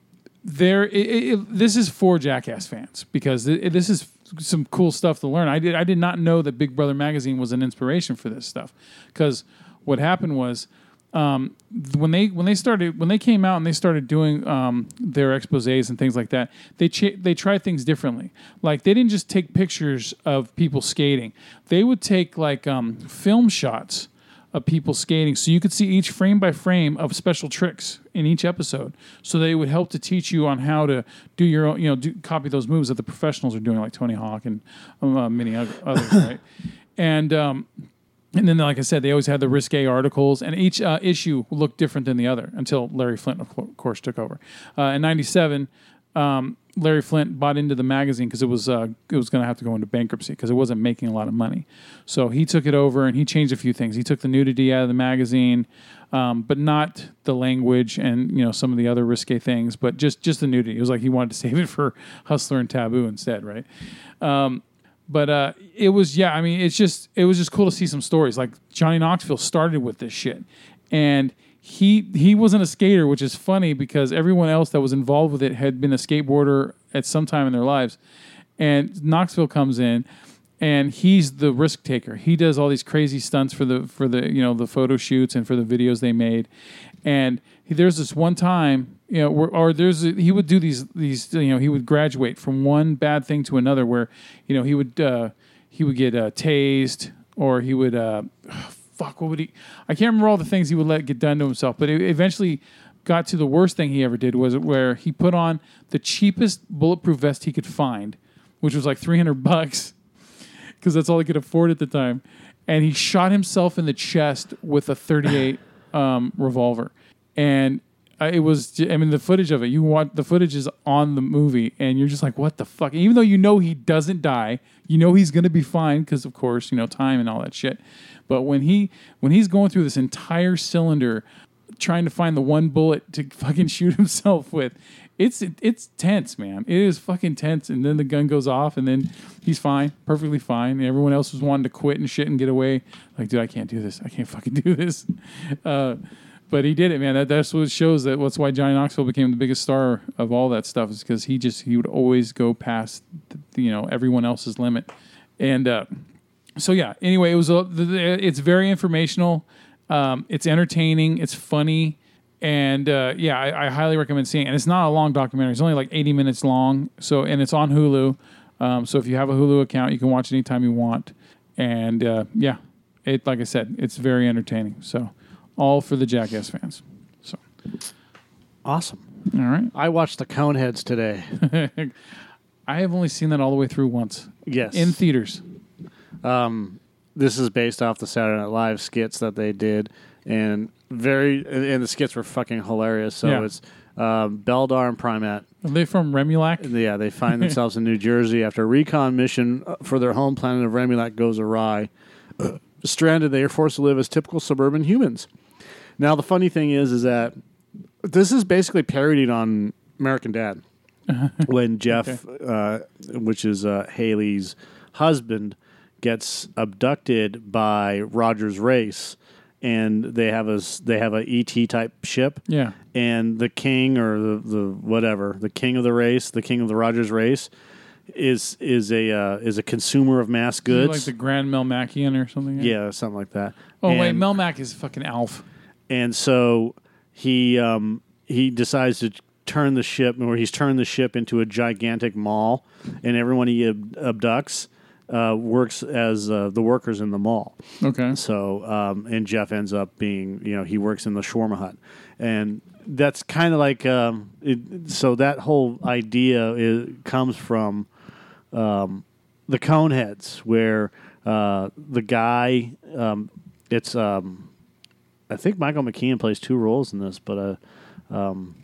there, it, it, this is for Jackass fans because th- this is some cool stuff to learn. I did I did not know that Big Brother magazine was an inspiration for this stuff because what happened was um, when they when they started when they came out and they started doing um, their exposés and things like that, they cha- they tried things differently. Like they didn't just take pictures of people skating; they would take like um, film shots of people skating, so you could see each frame by frame of special tricks in each episode. So they would help to teach you on how to do your own, you know, do, copy those moves that the professionals are doing, like Tony Hawk and uh, many other, others, right? And um, and then, like I said, they always had the risque articles, and each uh, issue looked different than the other until Larry Flynt, of course, took over. Uh, in '97, um, Larry Flynt bought into the magazine because it was uh, it was going to have to go into bankruptcy because it wasn't making a lot of money. So he took it over and he changed a few things. He took the nudity out of the magazine, um, but not the language and you know some of the other risque things, but just just the nudity. It was like he wanted to save it for Hustler and Taboo instead, right? Um, but uh, it was yeah. I mean, it's just it was just cool to see some stories. Like Johnny Knoxville started with this shit, and he he wasn't a skater, which is funny because everyone else that was involved with it had been a skateboarder at some time in their lives. And Knoxville comes in, and he's the risk taker. He does all these crazy stunts for the for the you know the photo shoots and for the videos they made. And he, there's this one time, you know, or there's he would do these these you know he would graduate from one bad thing to another where you know he would uh, he would get uh, tased or he would uh, fuck what would he I can't remember all the things he would let get done to himself, but it eventually got to the worst thing he ever did was where he put on the cheapest bulletproof vest he could find, which was like 300 bucks because that's all he could afford at the time. And he shot himself in the chest with a 38 um, revolver. And it was, i mean, the footage of it, you want the footage is on the movie, and you're just like, what the fuck? Even though you know he doesn't die, you know he's going to be fine because, of course, you know, time and all that shit. But when he when he's going through this entire cylinder trying to find the one bullet to fucking shoot himself with. It's it's tense, man. It is fucking tense. And then the gun goes off, and then he's fine, perfectly fine. And everyone else was wanting to quit and shit and get away. Like, dude, I can't do this. I can't fucking do this. Uh, but he did it, man. That that's what shows that. That's why Johnny Knoxville became the biggest star of all that stuff. Is because he just he would always go past, the, you know, everyone else's limit. And uh, so yeah. Anyway, it was a, it's very informational. Um, it's entertaining. It's funny. And uh, yeah, I, I highly recommend seeing it. And it's not a long documentary. It's only like 80 minutes long. So and it's on Hulu. Um, so if you have a Hulu account, you can watch anytime you want. And uh, yeah, it like I said, it's very entertaining. So all for the Jackass fans. So Awesome. all right, I watched the Coneheads today. I have only seen that all the way through once Yes. in theaters. this is based off the Saturday Night Live skits that they did, and very and the skits were fucking hilarious. So Yeah. it's um, Beldar and Prymaat. Are they from Remulak? Yeah, they find themselves in New Jersey after a recon mission uh, for their home planet of Remulak goes awry. Stranded, they are forced to live as typical suburban humans. Now, the funny thing is, is that this is basically parodied on American Dad when Jeff, uh, which is uh, Hayley's husband, gets abducted by Rogers Race, and they have a they have a ET type ship Yeah. and the king or the, the whatever the king of the race the king of the rogers race is is a uh, is a consumer of mass goods Like the Grand Melmacian or something. yeah something like that Oh wait, and, Melmac is fucking Alf. And so he um he decides to turn the ship or he's turned the ship into a gigantic mall and everyone he ab- abducts uh, works as uh, the workers in the mall Okay. So, um, and Jeff ends up being, you know, he works in the shawarma hut, and that's kind of like, um, it, so that whole idea is, comes from um, the Coneheads, where uh, the guy, um, it's um, I think Michael McKean plays two roles in this, but uh, um,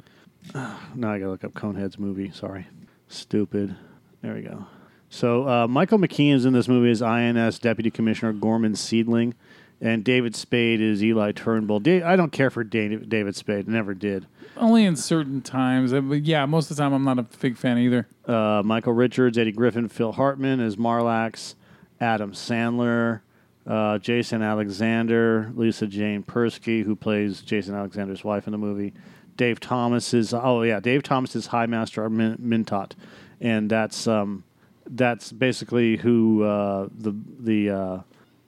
now I gotta look up Conehead's movie. Sorry, stupid. There we go. So uh, Michael McKean is in this movie as INS Deputy Commissioner Gorman Seedling, and David Spade is Eli Turnbull. Da- I don't care for David, David Spade. Never did. Only in certain times. Uh, but yeah, most of the time I'm not a big fan either. Uh, Michael Richards, Eddie Griffin, Phil Hartman as Marlax, Adam Sandler, uh, Jason Alexander, Lisa Jane Persky, who plays Jason Alexander's wife in the movie. Dave Thomas is oh yeah, Dave Thomas is High Master Min- Mintot, and that's um, that's basically who uh, the the uh,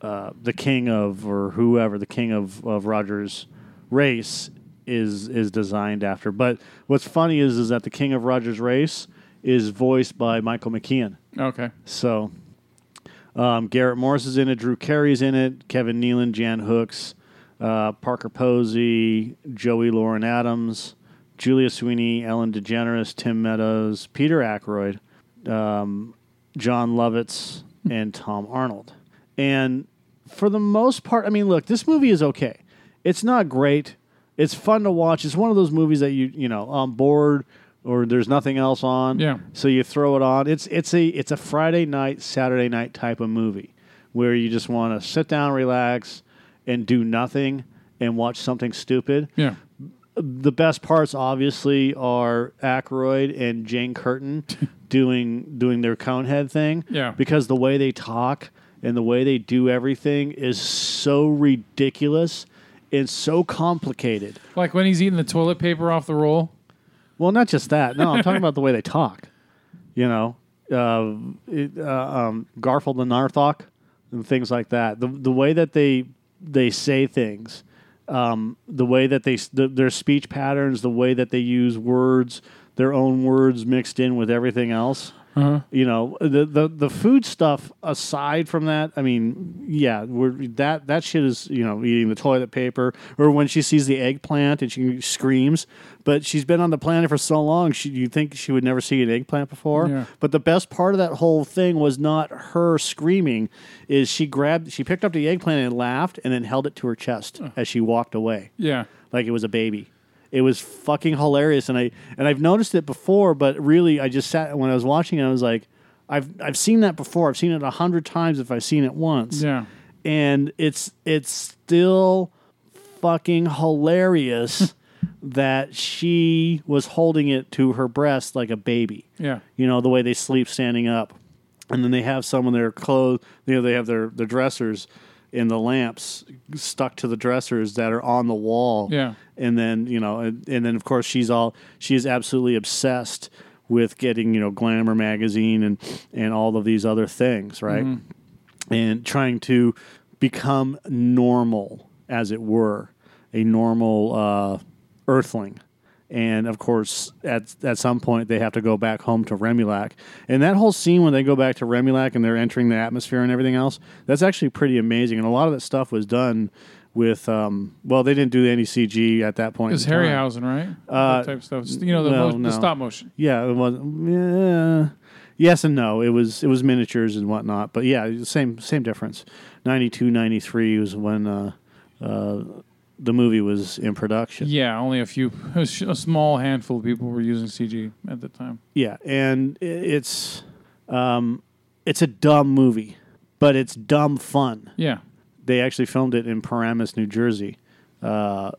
uh, the king of or whoever the king of, of Rogers' race is is designed after. But what's funny is is that the king of Rogers' race is voiced by Michael McKean. Okay. So um, Garrett Morris is in it. Drew Carey's in it. Kevin Nealon, Jan Hooks, uh, Parker Posey, Joey Lauren Adams, Julia Sweeney, Ellen DeGeneres, Tim Meadows, Peter Aykroyd, um, Jon Lovitz, and Tom Arnold. And for the most part, I mean, look, this movie is okay. It's not great. It's fun to watch. It's one of those movies that you you know on board or there's nothing else on. Yeah. So you throw it on. It's it's a it's a Friday night, Saturday night type of movie where you just want to sit down, relax, and do nothing and watch something stupid. Yeah. The best parts, obviously, are Aykroyd and Jane Curtin doing doing their conehead thing. Yeah. Because the way they talk and the way they do everything is so ridiculous and so complicated. Like when he's eating the toilet paper off the roll. Well, not just that. No, I'm talking about the way they talk. You know, uh, it, uh, um, Garfield and Narthok and things like that. The the way that they they say things, um, the way that they the, their speech patterns, the way that they use words, their own words mixed in with everything else. Uh-huh. You know, the, the the food stuff aside from that, I mean, yeah, we're, that that shit is you know eating the toilet paper, or when she sees the eggplant and she screams. But she's been on the planet for so long, she, you think she would never see an eggplant before. Yeah. But the best part of that whole thing was not her screaming; is she grabbed, she picked up the eggplant and laughed, and then held it to her chest as she walked away Yeah. like it was a baby. It was fucking hilarious, and I and I've noticed it before, but really, I just sat when I was watching it. I was like, I've I've seen that before. I've seen it a hundred times if I've seen it once, Yeah. and it's it's still fucking hilarious that she was holding it to her breast like a baby Yeah. you know the way they sleep standing up and then they have some of their clothes you know they have their their dressers in the lamps stuck to the dressers that are on the wall. Yeah. and then you know and, and then of course she's all she is absolutely obsessed with getting you know glamour magazine and and all of these other things right? And trying to become normal as it were a normal uh, earthling and of course at at some point they have to go back home to Remulak and that whole scene when they go back to Remulak and they're entering the atmosphere and everything else that's actually pretty amazing and a lot of that stuff was done with um, well they didn't do any CG at that point in time. Harryhausen, right? Uh, that type of stuff. You know, the, no, mo- no. the stop motion. Yeah, it was. Yeah, yes and no. It was it was miniatures and whatnot, but yeah, same same difference. 92, 93 was when uh, uh, the movie was in production. Yeah, only a few, a, sh- a small handful of people were using CG at the time. Yeah, and it's um, it's a dumb movie, but it's dumb fun. Yeah. They actually filmed it in Paramus, New Jersey. Uh,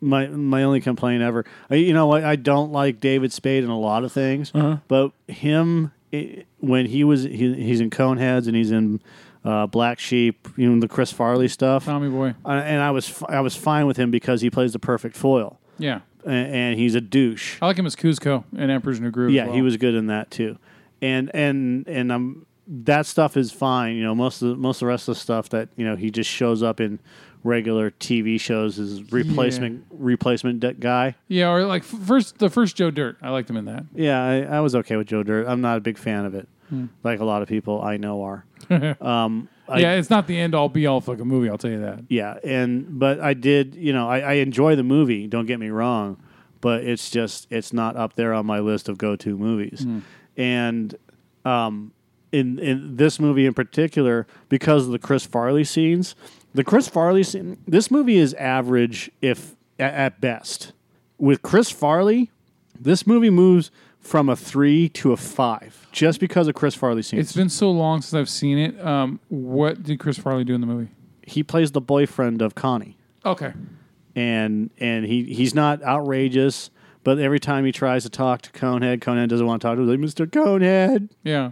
my my only complaint ever, I, you know, I, I don't like David Spade in a lot of things, Uh-huh. but him i when he was he, he's in Coneheads and he's in uh, Black Sheep, you know, the Chris Farley stuff, Tommy Boy. I- and I was f- I was fine with him because he plays the perfect foil, Yeah. and, and he's a douche. I like him as Kuzco in Emperor's New Groove. as Yeah, well. he was good in that too, and and and um that stuff is fine. You know, most of the, most of the rest of the stuff that you know he just shows up in regular TV shows as replacement replacement de- guy. Yeah, or like f- first the first Joe Dirt. I liked him in that. Yeah, I, I was okay with Joe Dirt. I'm not a big fan of it, Hmm. like a lot of people I know are. um, I, yeah, it's not the end all be all fucking movie. I'll tell you that. yeah, and but I did, you know, I, I enjoy the movie. Don't get me wrong, but it's just it's not up there on my list of go to movies. And um, in in this movie in particular, because of the Chris Farley scenes, The Chris Farley scene, this movie is average if at, at best. With Chris Farley, this movie moves from a three to a five just because of Chris Farley scenes. It's been so long since I've seen it. Um, what did Chris Farley do in the movie? he plays the boyfriend of Connie, Okay. and and he he's not outrageous, but every time he tries to talk to Conehead, Conehead doesn't want to talk to him. He's like, Mister Conehead, Yeah.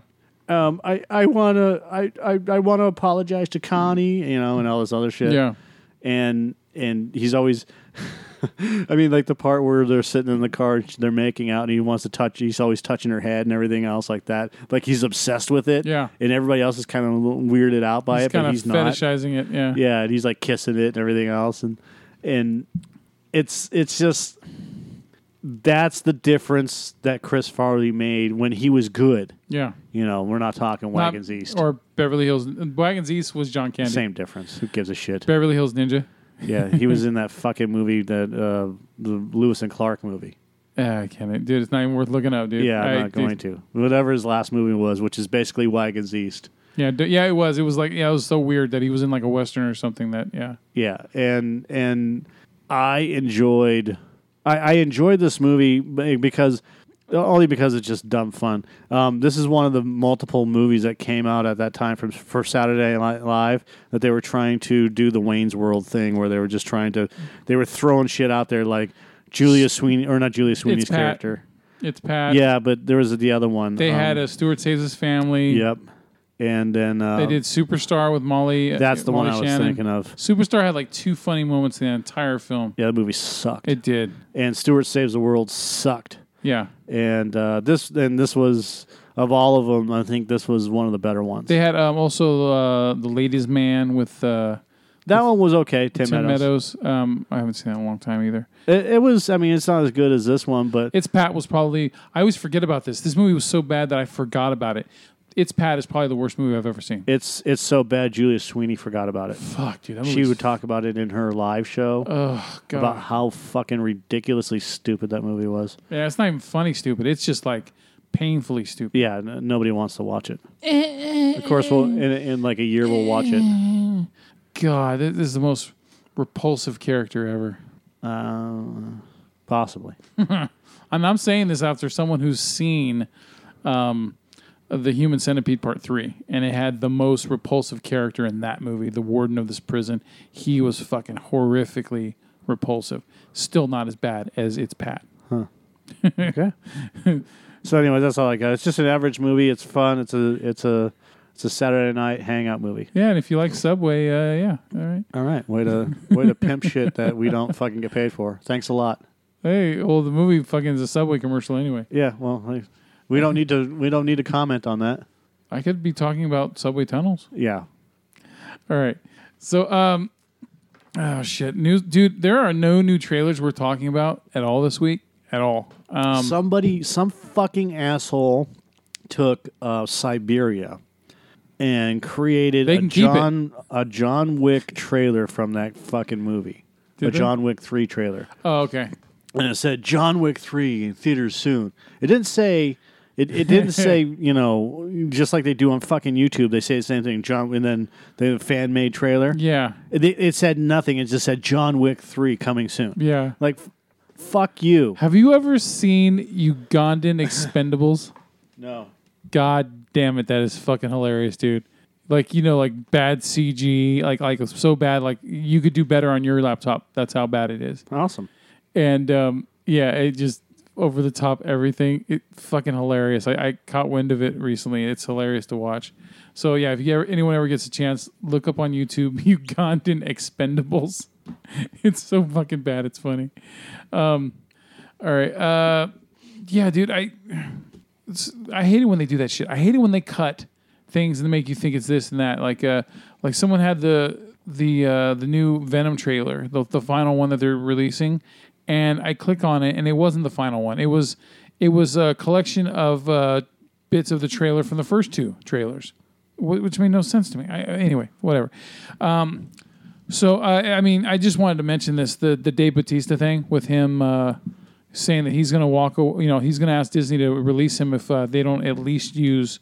um, I I wanna I I, I want to apologize to Connie, you know, and all this other shit. Yeah. and and he's always I mean like the part where they're sitting in the car they're making out and he wants to touch he's always touching her head and everything else like that like he's obsessed with it Yeah. and everybody else is kind of a little weirded out by He's it but he's not fetishizing it. Yeah. yeah and he's like kissing it and everything else and and it's it's just that's the difference that Chris Farley made when he was good Yeah. you know we're not talking Not- Wagons East Or Beverly Hills. Wagons East was John Candy. same difference who gives a shit Beverly Hills Ninja. Yeah, he was in that fucking movie, that uh, the Lewis and Clark movie. Yeah, I can't. Dude, it's not even worth looking up, dude. Yeah, I'm I- not dude, going to. Whatever his last movie was, which is basically Wagons East. Yeah, d- yeah, it was. It was like, yeah, it was so weird that he was in like a western or something. That, yeah, Yeah, and and I enjoyed, I, I enjoyed this movie because only because it's just dumb fun. Um, this is one of the multiple movies that came out at that time from for Saturday Night Live that they were trying to do the Wayne's World thing, where they were just trying to, they were throwing shit out there like Julia Sweeney or not Julia Sweeney's Pat. character. it's Pat. Yeah, but there was the other one. they um, had a Stuart Saves His Family. Yep. And then uh, They did Superstar with Molly. uh, That's the one I was Shannon. thinking of. Superstar had like two funny moments in the entire film. Yeah, the movie sucked. It did. and Stuart Saves the World sucked. Yeah, And uh, this and this was of all of them, I think this was one of the better ones. they had um, also uh, the Ladies Man with uh, that one was okay. Tim, Tim Meadows. Meadows. Um, I haven't seen that in a long time either. It, it was. I mean, it's not as good as this one, but It's Pat was probably. I always forget about this. This movie was so bad that I forgot about it. It's Pat is probably the worst movie I've ever seen. it's it's so bad. Julia Sweeney forgot about it. Fuck, dude. That She movie's- would talk about it in her live show Oh god. about how fucking ridiculously stupid that movie was. Yeah, it's not even funny stupid. It's just like painfully stupid. Yeah, n- nobody wants to watch it. of course, we'll in, in like a year we'll watch it. God, this is the most repulsive character ever. Uh, possibly. And I'm saying this after someone who's seen um, the Human Centipede Part Three, and it had the most repulsive character in that movie, the warden of this prison. He was fucking horrifically repulsive. Still not as bad as it's Pat. Okay. so anyway, that's all I got. It's just an average movie. It's fun. It's a it's a it's a Saturday night hangout movie. Yeah, and if you like Subway, uh, yeah, all right. All right, way to way to pimp shit that we don't fucking get paid for. Thanks a lot. Hey, well, the movie fucking is a Subway commercial anyway. Yeah, well, I- we don't need to we don't need to comment on that. I could be talking about subway tunnels. Yeah. All right. So, um, oh shit, news, dude. There are no new trailers we're talking about at all this week at all. Um, Somebody, some fucking asshole took uh, Siberia and created They a can keep it. John a John Wick trailer from that fucking movie. A they? John Wick three trailer. oh, okay. and it said John Wick three in theaters soon. It didn't say it, it didn't say you know just like they do on fucking YouTube. They say the same thing. John and then the fan made trailer. Yeah, It, it said nothing. It just said John Wick three coming soon. yeah. Like f- fuck you. Have you ever seen Ugandan Expendables? No. God damn it, that is fucking hilarious, dude. Like you know, like bad CG, like like so bad, like you could do better on your laptop. That's how bad it is. Awesome. and um, yeah, it just over the top everything. It fucking hilarious. I, I caught wind of it recently. It's hilarious to watch. So yeah, if you ever, anyone ever gets a chance, look up on YouTube Ugandan Expendables. It's so fucking bad. It's funny. Um, all right. Uh, yeah, dude. I I hate it when they do that shit. I hate it when they cut things and make you think it's this and that. Like uh, like someone had the the uh, the new Venom trailer, the the final one that they're releasing, and I click on it and it wasn't the final one. It was it was a collection of uh, bits of the trailer from the first two trailers, wh- which made no sense to me. I, anyway, whatever. Um, so I I mean, I just wanted to mention this the the Dave Batista thing with him. Uh, saying that he's going to walk, you know, he's going to ask Disney to release him if uh, they don't at least use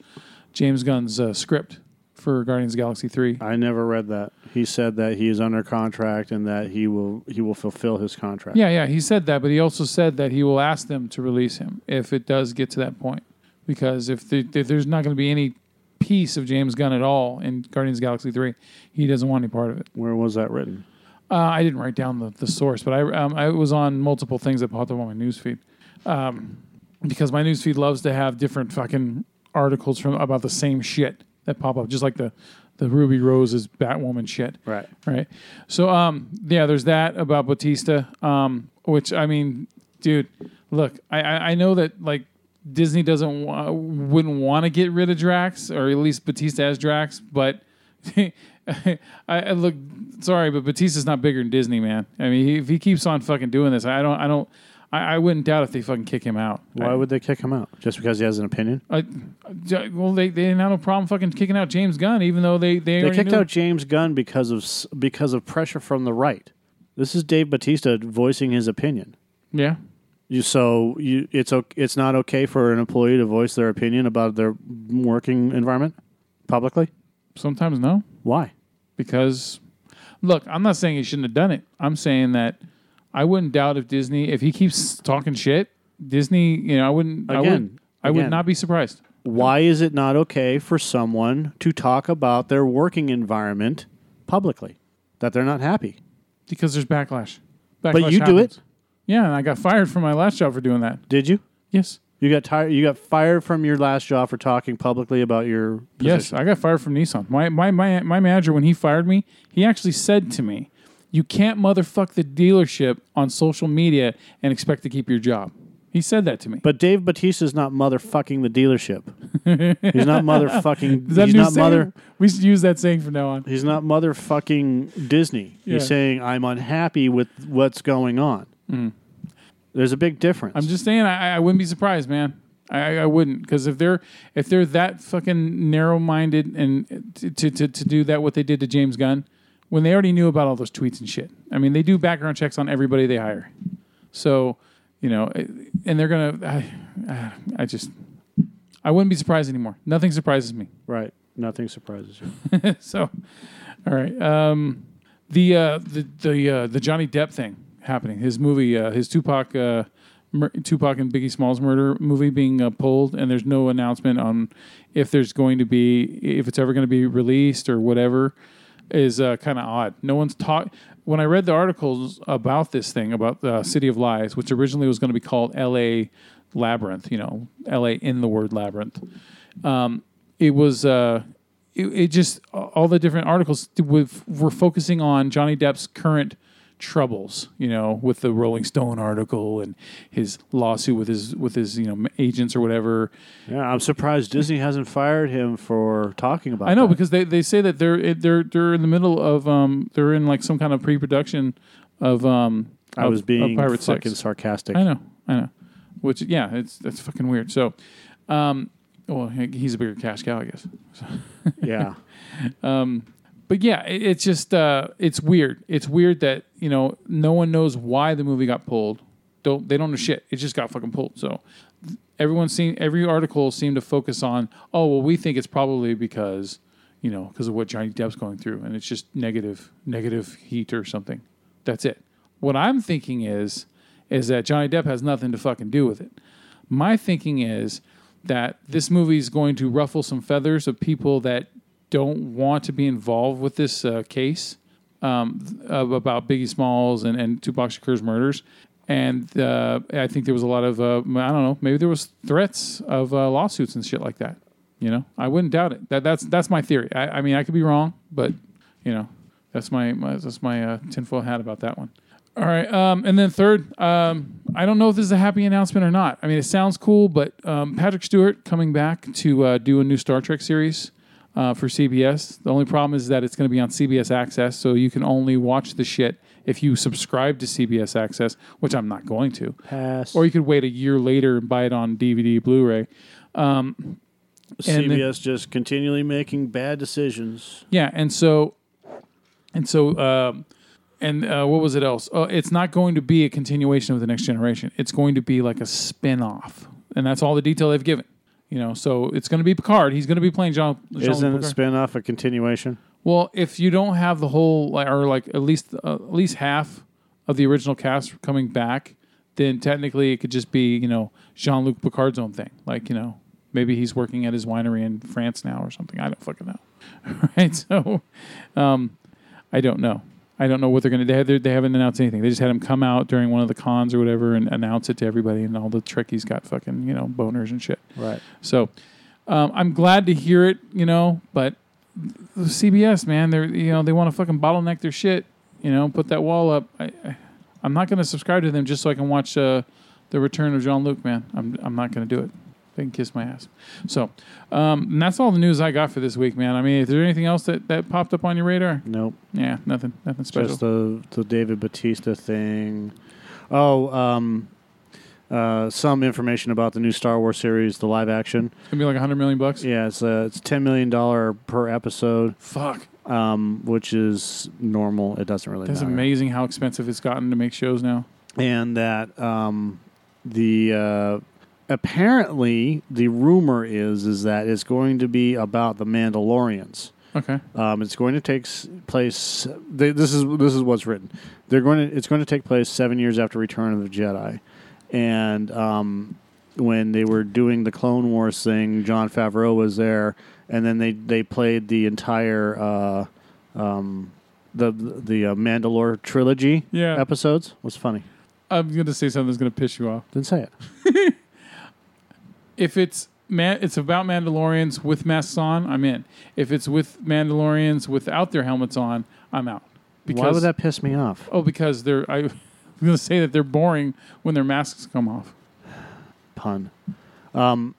James Gunn's uh, script for Guardians Galaxy three. I never read that. He said that he is under contract and that he will he will fulfill his contract. Yeah, yeah, he said that, but he also said that he will ask them to release him if it does get to that point, because if, the, if there's not going to be any piece of James Gunn at all in Guardians of the Galaxy three, he doesn't want any part of it. Where was that written? Uh, I didn't write down the, the source, but I um, I was on multiple things that popped up on my newsfeed, um, because my newsfeed loves to have different fucking articles from about the same shit that pop up, just like the the Ruby Rose's Batwoman shit Right. right? So, um, yeah, there's that about Batista, um, which I mean, dude, look, I, I, I know that like Disney doesn't wa- wouldn't want to get rid of Drax or at least Batista as Drax, but I, I look sorry, but Batista's not bigger than Disney, man. I mean, he, if he keeps on fucking doing this, I don't, I don't. I, I wouldn't doubt if they fucking kick him out. Why I, would they kick him out? Just because he has an opinion? I, I- well, they they didn't have no problem fucking kicking out James Gunn, even though they they, They already kicked knew- out James Gunn because of s- because of pressure from the right. This is Dave Batista voicing his opinion. Yeah, You so you it's o- it's not okay for an employee to voice their opinion about their working environment publicly. sometimes no. Why? because look, I'm not saying he shouldn't have done it. I'm saying that I wouldn't doubt if Disney, if he keeps talking shit, Disney, you know, I wouldn't, I would, Again, I would again. not be surprised. Why is it not okay for someone to talk about their working environment publicly? That they're not happy. Because there's backlash. But Backlash you do happens. it. Yeah, and I got fired from my last job for doing that. Did you? Yes. You got tired. You got fired from your last job for talking publicly about your Yes. I got fired from Nissan. My, my my my manager when he fired me, he actually said to me, "You can't motherfuck the dealership on social media and expect to keep your job." He said that to me. But Dave Batista's not motherfucking the dealership. he's not motherfucking. Is that he's new not saying? mother. We should use that saying from now on. He's not motherfucking Disney. Yeah. He's saying I'm unhappy with what's going on. Mm. There's a big difference. I'm just saying, I, I wouldn't be surprised, man. I, I wouldn't, because if they're if they're that fucking narrow minded and to to to do that, what they did to James Gunn, when they already knew about all those tweets and shit. I mean, they do background checks on everybody they hire. So, you know, and they're gonna. I, I just, I wouldn't be surprised anymore. Nothing surprises me. right. Nothing surprises you. so, all right. Um, the uh, the the uh, the Johnny Depp thing happening. His movie, uh, his Tupac, uh, mur- Tupac and Biggie Smalls murder movie being uh, pulled, and there's no announcement on if there's going to be if it's ever going to be released or whatever. Is uh, kind of odd. No one's taught. When I read the articles about this thing about the City of Lies, which originally was going to be called L.A. Labyrinth, you know, L.A. in the word labyrinth it was uh, it, it just all the different articles were focusing on Johnny Depp's current troubles. You know, with the Rolling Stone article and his lawsuit with his with his you know agents or whatever. Yeah, I'm surprised Disney hasn't fired him for talking about. It. I know that. because they, they say that they're they're they're in the middle of um they're in like some kind of pre production of um I of- was being Pirate fucking Six. sarcastic. I know, I know. Which yeah, it's that's fucking weird. So, um, well, he's a bigger cash cow, I guess. Yeah, but yeah, it, it's just uh, it's weird. It's weird that you know no one knows why the movie got pulled. Don't they don't know shit. It just got fucking pulled. So everyone seen every article seemed to focus on oh well we think it's probably because you know because of what Johnny Depp's going through and it's just negative negative heat or something. That's it. What I'm thinking is is that Johnny Depp has nothing to fucking do with it. My thinking is that this movie is going to ruffle some feathers of people that don't want to be involved with this uh, case um, about Biggie Smalls and, and Tupac Shakur's murders. And uh, I think there was a lot of, uh, I don't know, maybe there was threats of uh, lawsuits and shit like that. You know, I wouldn't doubt it. That, that's that's my theory. I, I mean, I could be wrong, but you know, that's my, my that's my uh, tinfoil hat about that one. All right, um, and then third, um, I don't know if this is a happy announcement or not. I mean, it sounds cool, but um, Patrick Stewart coming back to uh, do a new Star Trek series uh, for CBS. The only problem is that it's going to be on CBS Access, so you can only watch the shit if you subscribe to CBS Access, which I'm not going to. pass. Or you could wait a year later and buy it on DVD, Blu-ray. and then- CBS just continually making bad decisions. Yeah, and so, and so, um, and uh, what was it else? Oh, it's not going to be a continuation of the next generation. It's going to be like a spin-off, and that's all the detail they've given. You know, so it's going to be Picard. He's going to be playing Jean. Isn't it Picard. spin off a continuation? Well, if you don't have the whole, or like at least uh, at least half of the original cast coming back, then technically it could just be you know Jean Luc Picard's own thing. Like you know maybe he's working at his winery in France now or something. I don't fucking know. right? So, um, I don't know. I don't know what they're gonna. They, they they haven't announced anything. They just had him come out during one of the cons or whatever and announce it to everybody, and all the Trekkies got fucking you know boners and shit. Right. So um, I'm glad to hear it, you know, but the CBS, man, they're you know they want to fucking bottleneck their shit, you know, put that wall up. I, I I'm not going to subscribe to them just so I can watch uh, the Return of Jean Luc, man. I'm I'm not going to do it. They can kiss my ass. So, um, and that's all the news I got for this week, man. I mean, is there anything else that, that popped up on your radar? Nope. Yeah, nothing, nothing special. Just the the David Batista thing. Oh, um, uh, some information about the new Star Wars series, the live action. it's gonna be like a hundred million bucks. Yeah, it's uh, it's ten million dollar per episode, Fuck, um, which is normal. It doesn't really that's matter. amazing how expensive it's gotten to make shows now. And that um, the uh, apparently the rumor is is that it's going to be about the Mandalorians. Okay, Um, it's going to take s- place. They, this is this is what's written. They're going to. It's going to take place seven years after Return of the Jedi, and um, when they were doing the Clone Wars thing, Jon Favreau was there, and then they they played the entire uh, um, the the uh, Mandalore trilogy yeah. episodes. Was funny? I'm gonna say something that's gonna piss you off. Didn't say it. if it's man, it's about Mandalorians with masks on, I'm in. If it's with Mandalorians without their helmets on, I'm out. Why would that piss me off? Oh, because they're. I, I'm going to say that they're boring when their masks come off. Pun. Um,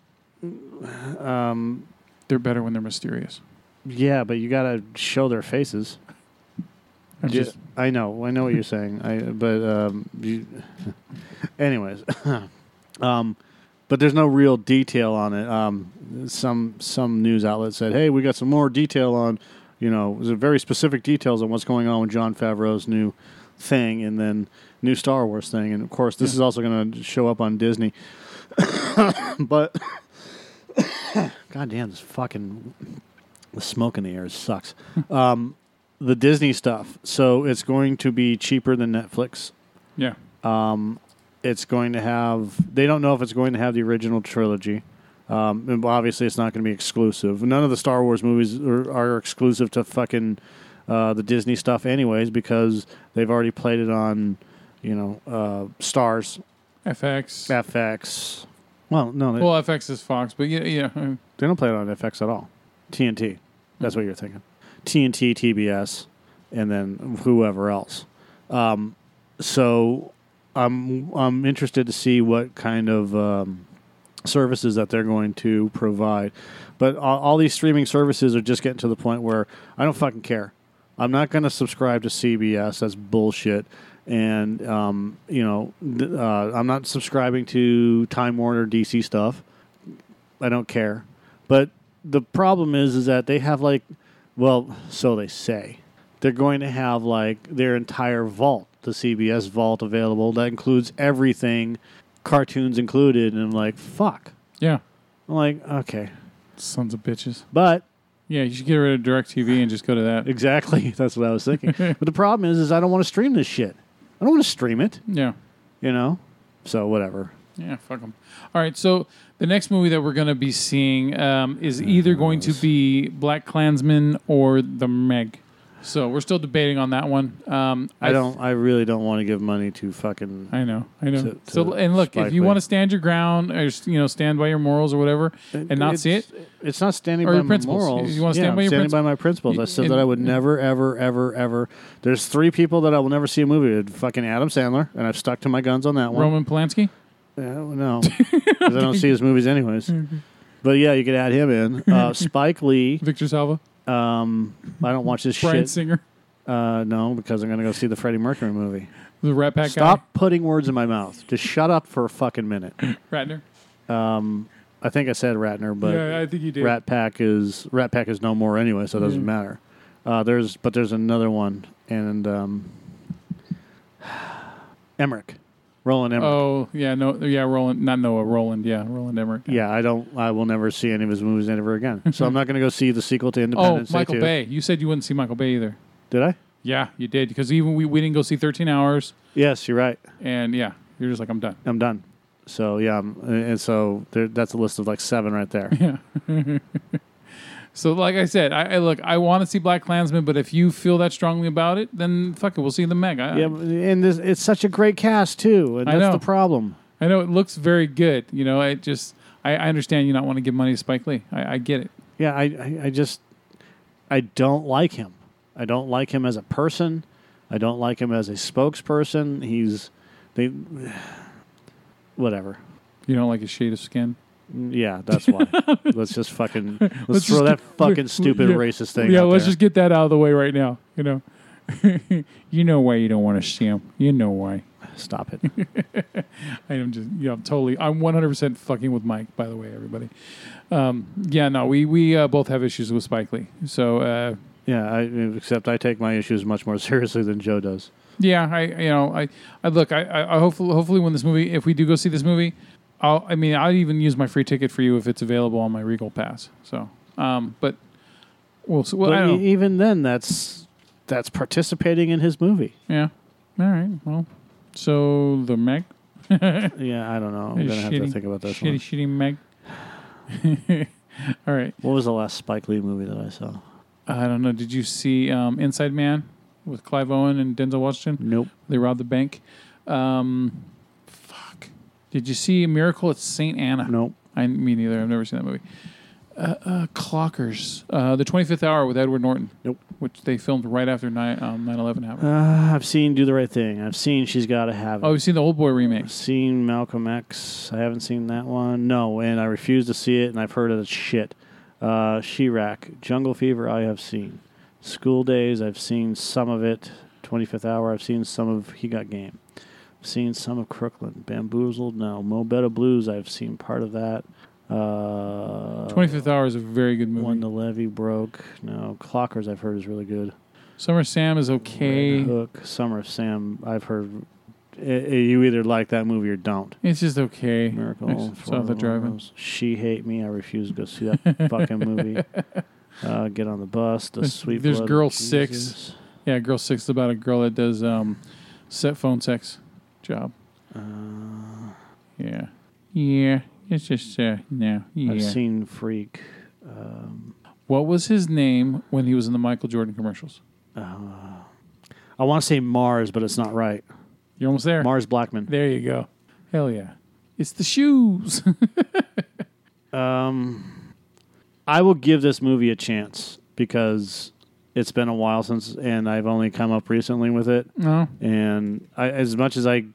um, They're better when they're mysterious. yeah, but you got to show their faces. I'm Yeah, just I know, I know what you're saying. I but um, you, anyways, um, but there's no real detail on it. Um, some some news outlet said, "Hey, we got some more detail on, you know, very specific details on what's going on with Jon Favreau's new thing, and then new Star Wars thing, and of course, this Yeah. is also going to show up on Disney." but God damn, this fucking the smoke in the air sucks. um, the Disney stuff. So it's going to be cheaper than Netflix. yeah. Um, it's going to have. They don't know if it's going to have the original trilogy. Um, and obviously, it's not going to be exclusive. None of the Star Wars movies are, are exclusive to fucking uh, the Disney stuff, anyways, because they've already played it on, you know, uh, Stars, FX. FX. Well, no, they, Well, FX is Fox, but yeah, yeah. they don't play it on FX at all. TNT. That's what you're thinking. TNT, TBS, and then whoever else. Um, so I'm I'm interested to see what kind of um, services that they're going to provide. But all, all these streaming services are just getting to the point where I don't fucking care. I'm not going to subscribe to CBS. That's bullshit. And um, you know, uh, I'm not subscribing to Time Warner DC stuff. I don't care. But the problem is, is that they have like, well, so they say, they're going to have like their entire vault, the CBS vault, available. That includes everything, cartoons included. And I'm like, fuck. yeah. I'm like, okay, Sons of bitches. but Yeah, you should get rid of DirecTV and just go to that. exactly, that's what I was thinking. but the problem is, is I don't want to stream this shit. I don't want to stream it. Yeah. You know. So whatever. Yeah, fuck them. All right, so the next movie that we're going to be seeing um, is either going to be Black Klansman or The Meg. So we're still debating on that one. Um, I don't. I really don't want to give money to fucking. I know, I know. To- so and look, if you Lee. want to stand your ground or you know stand by your morals or whatever, and not see it, It's not standing by your principles. morals. You wanna stand yeah, by your standing by my principles. I said that I would never, ever, ever, ever. There's three people that I will never see a movie with. Fucking Adam Sandler, and I've stuck to my guns on that one. Roman Polanski. Yeah, no, because I don't see his movies anyways. But yeah, you could add him in. Uh, Spike Lee. Victor Salva, Um, I don't watch this Brian shit. Singer, Uh, no, because I'm gonna go see the Freddie Mercury movie. the Rat Pack Stop putting words in my mouth. Just shut up for a fucking minute. guy, Ratner. Um, I think I said Ratner, but yeah, I think you did. Rat Pack is Rat Pack is no more anyway, so it doesn't matter. Uh, there's but there's another one, and um, Emmerich. Roland Emmerich. Oh yeah, no, yeah, Roland, not Noah, Roland, yeah, Roland Emmerich. Yeah, I don't. I will never see any of his movies ever again. So I'm not going to go see the sequel to Oh, Independence Day Michael 2. Bay. You said you wouldn't see Michael Bay either. Did I? Yeah, you did because even we, we didn't go see Thirteen Hours, Yes, you're right. and yeah, you're just like I'm done. I'm done. So yeah, I'm, and so there, that's a list of like seven right there. So like I said, I, I look, I want to see Black Klansman, but if you feel that strongly about it, then fuck it, we'll see the Meg. I, yeah, and this, it's such a great cast too, and I that's know. the problem. I know it looks very good. You know, it just I, I understand you not want to give money to Spike Lee. I, I get it. Yeah, I, I, I just I don't like him. I don't like him as a person. I don't like him as a spokesperson. He's they whatever. You don't like his shade of skin. Yeah, that's why. let's just fucking let's, Let's throw that get- fucking stupid yeah. racist thing. yeah, let's there. just get that out of the way right now. You know, you know why you don't want to see him. You know why. stop it. I am just yeah, I'm totally. I'm 100 percent fucking with Mike. By the way, everybody. Um, yeah, no, we we uh, both have issues with Spike Lee. So uh, Yeah, I, except I take my issues much more seriously than Joe does. yeah, I you know I I look I I, I hopefully hopefully when this movie if we do go see this movie, I'll I mean I'll even use my free ticket for you if it's available on my Regal Pass. So um, but we'll see. Well, I don't. e- even then, that's that's participating in his movie. Yeah. All right. Well, so the Meg. Yeah, I don't know. I'm gonna have to think about this Shitty, one. shitty Meg. All right. What was the last Spike Lee movie that I saw? I don't know. Did you see um, Inside Man with Clive Owen and Denzel Washington? Nope. They robbed the bank. Um. Did you see Miracle at St. Anna? Nope. I me neither. I've never seen that movie. Uh, uh, Clockers. Uh, the 25th Hour with Edward Norton. Nope. Which they filmed right after 9 um, 9/11 happened. Uh, I've seen Do the Right Thing. I've seen She's Got to Have It. oh, you've seen the Old Boy remake. I've seen Malcolm X. I haven't seen that one. No, and I refuse to see it, and I've heard of it's shit. Uh, Chi-Raq, Jungle Fever, I have seen. School Days, I've seen some of it. 25th Hour, I've seen some of He Got Game. Seen some of Crooklyn. Bamboozled, no. Mo Better Blues, I've seen part of that. Uh, 25th Hour is a very good movie. When the Levee Broke, no. Clockers, I've heard is really good. Summer Sam is okay. Red Hook, Summer of Sam, I've heard. i i you either like that movie or don't. It's just okay. Miracle. I saw the driving. She hate me. I refuse to go see that fucking movie. Uh, get on the bus. The There's- sweet. there's Girl Six. Yeah, Girl Six is about a girl that does um, set phone sex job. Uh, Yeah, yeah. It's just uh, no. Yeah. I've seen Freak. Um, What was his name when he was in the Michael Jordan commercials? I want to say Mars, but it's not right. You're almost there. Mars Blackmon. There you go. Hell yeah. It's the shoes. Um, I will give this movie a chance because it's been a while since, and I've only come up recently with it. no. And I, as much as I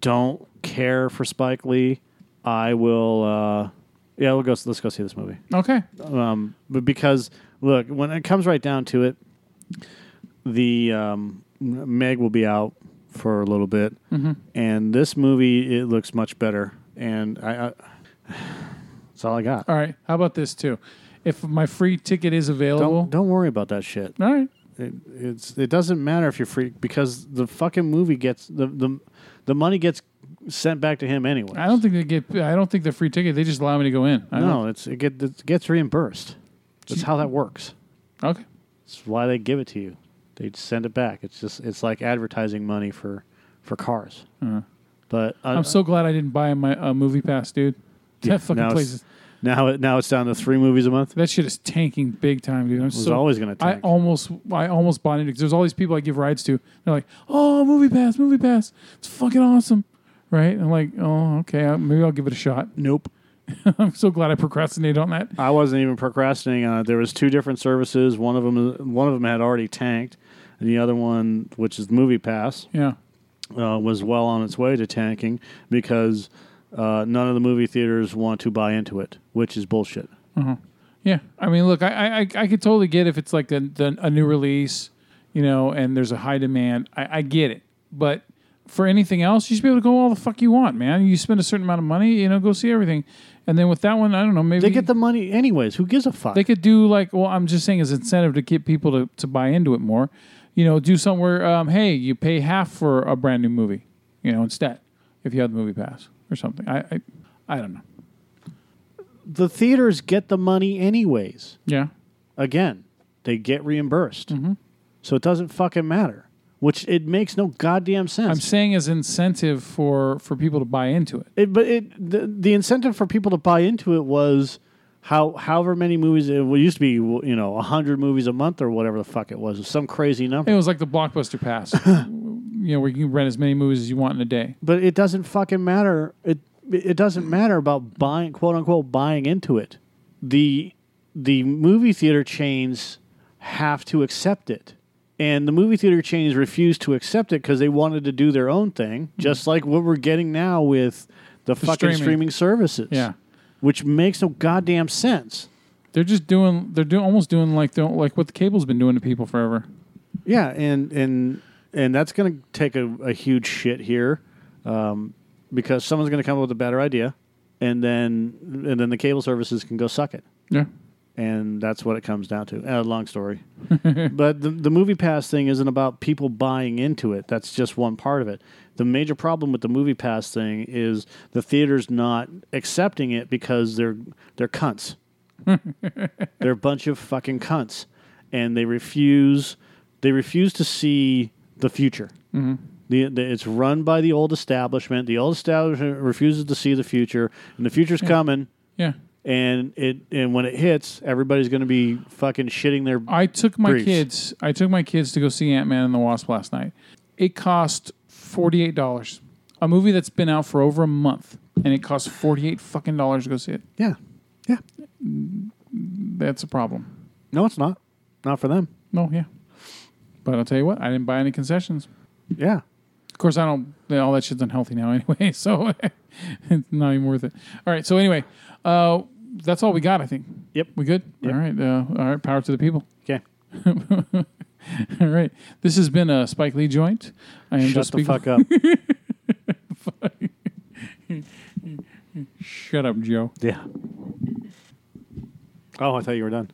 don't care for Spike Lee, I will. Uh, yeah, we'll go. Let's go see this movie. Okay. Um, but because look, when it comes right down to it, the um, Meg will be out for a little bit, Mm-hmm. and this movie it looks much better. And I, I that's all I got. All right. How about this too? If my free ticket is available, Don't don't worry about that shit. all right. It, it's it doesn't matter if you're free because the fucking movie gets the the the money gets sent back to him anyway. I don't think they get. I don't think the free ticket. They just allow me to go in. I don't- No, it's it, get, it gets reimbursed. That's how that works. Okay. It's why they give it to you. They send it back. It's just it's like advertising money for for cars. Uh-huh. But uh, I'm so glad I didn't buy my uh, movie pass, dude. Yeah, that fucking place is. Now it now it's down to three movies a month. That shit is tanking big time, dude. I'm It was so. always going to I tank. almost, I almost bought it because there's all these people I give rides to. They're like, "Oh, movie pass, movie pass, it's fucking awesome," right? I'm like, "Oh, okay, uh, maybe I'll give it a shot." nope. I'm so glad I procrastinated on that. I wasn't even procrastinating on it. There was two different services. One of them one of them had already tanked, and the other one, which is Movie Pass, Yeah, uh, was well on its way to tanking because uh, none of the movie theaters want to buy into it, which is bullshit. yeah. I mean, look, I, I, I I could totally get if it's like a, the, a new release, you know, and there's a high demand. I, I get it, but for anything else, you should be able to go all the fuck you want, man. You spend a certain amount of money, you know, go see everything, and then with that one, I don't know, maybe They get the money anyways. Who gives a fuck? They could do like, well, I'm just saying as incentive to get people to, to buy into it more. You know, do somewhere, um, hey, you pay half for a brand new movie, you know, instead. if you have the movie pass or something. I I, I don't know. The theaters get the money anyways. Yeah. Again, they get reimbursed. Mm-hmm. So it doesn't fucking matter. Which it makes no goddamn sense. I'm saying as incentive for for people to buy into it. It, but it the, the incentive for people to buy into it was how however many movies it used to be you know hundred movies a month or whatever the fuck it was some crazy number. It was like the blockbuster pass. you know, where you can rent as many movies as you want in a day. But it doesn't fucking matter. It it doesn't matter about buying quote unquote buying into it. The the movie theater chains have to accept it. And the movie theater chains refused to accept it because they wanted to do their own thing, mm-hmm. just like what we're getting now with the, fucking streaming. streaming services. Yeah. which makes no goddamn sense. They're just doing. They're doing almost doing like the, like what the cable's been doing to people forever. Yeah, and and and that's going to take a, a huge shit here, um, because someone's going to come up with a better idea, and then and then the cable services can go suck it, Yeah. and that's what it comes down to. Uh, long story, but the the movie pass thing isn't about people buying into it. That's just one part of it. The major problem with the movie pass thing is the theaters not accepting it because they're they're cunts. they're a bunch of fucking cunts, and they refuse they refuse to see the future. Mm-hmm. The, the, it's run by the old establishment. The old establishment refuses to see the future, and the future's coming. Yeah. And it and when it hits, everybody's going to be fucking shitting their. I took my Briefs. kids. I took my kids to go see Ant Man and the Wasp last night. It cost forty eight dollars. A movie that's been out for over a month, and it cost forty eight fucking dollars to go see it. Yeah, yeah. That's a problem. No, it's not. Not for them. No, yeah. But I'll tell you what, I didn't buy any concessions. Yeah. Of course, I don't. All that shit's unhealthy now anyway, so it's not even worth it. All right. So anyway, uh, that's all we got. I think. Yep. We good? Yep. All right. Uh, all right. Power to the people. Okay. All right. This has been a Spike Lee joint. I am Shut just the speaking. fuck up. Shut up, Joe. yeah. Oh, I thought you were done.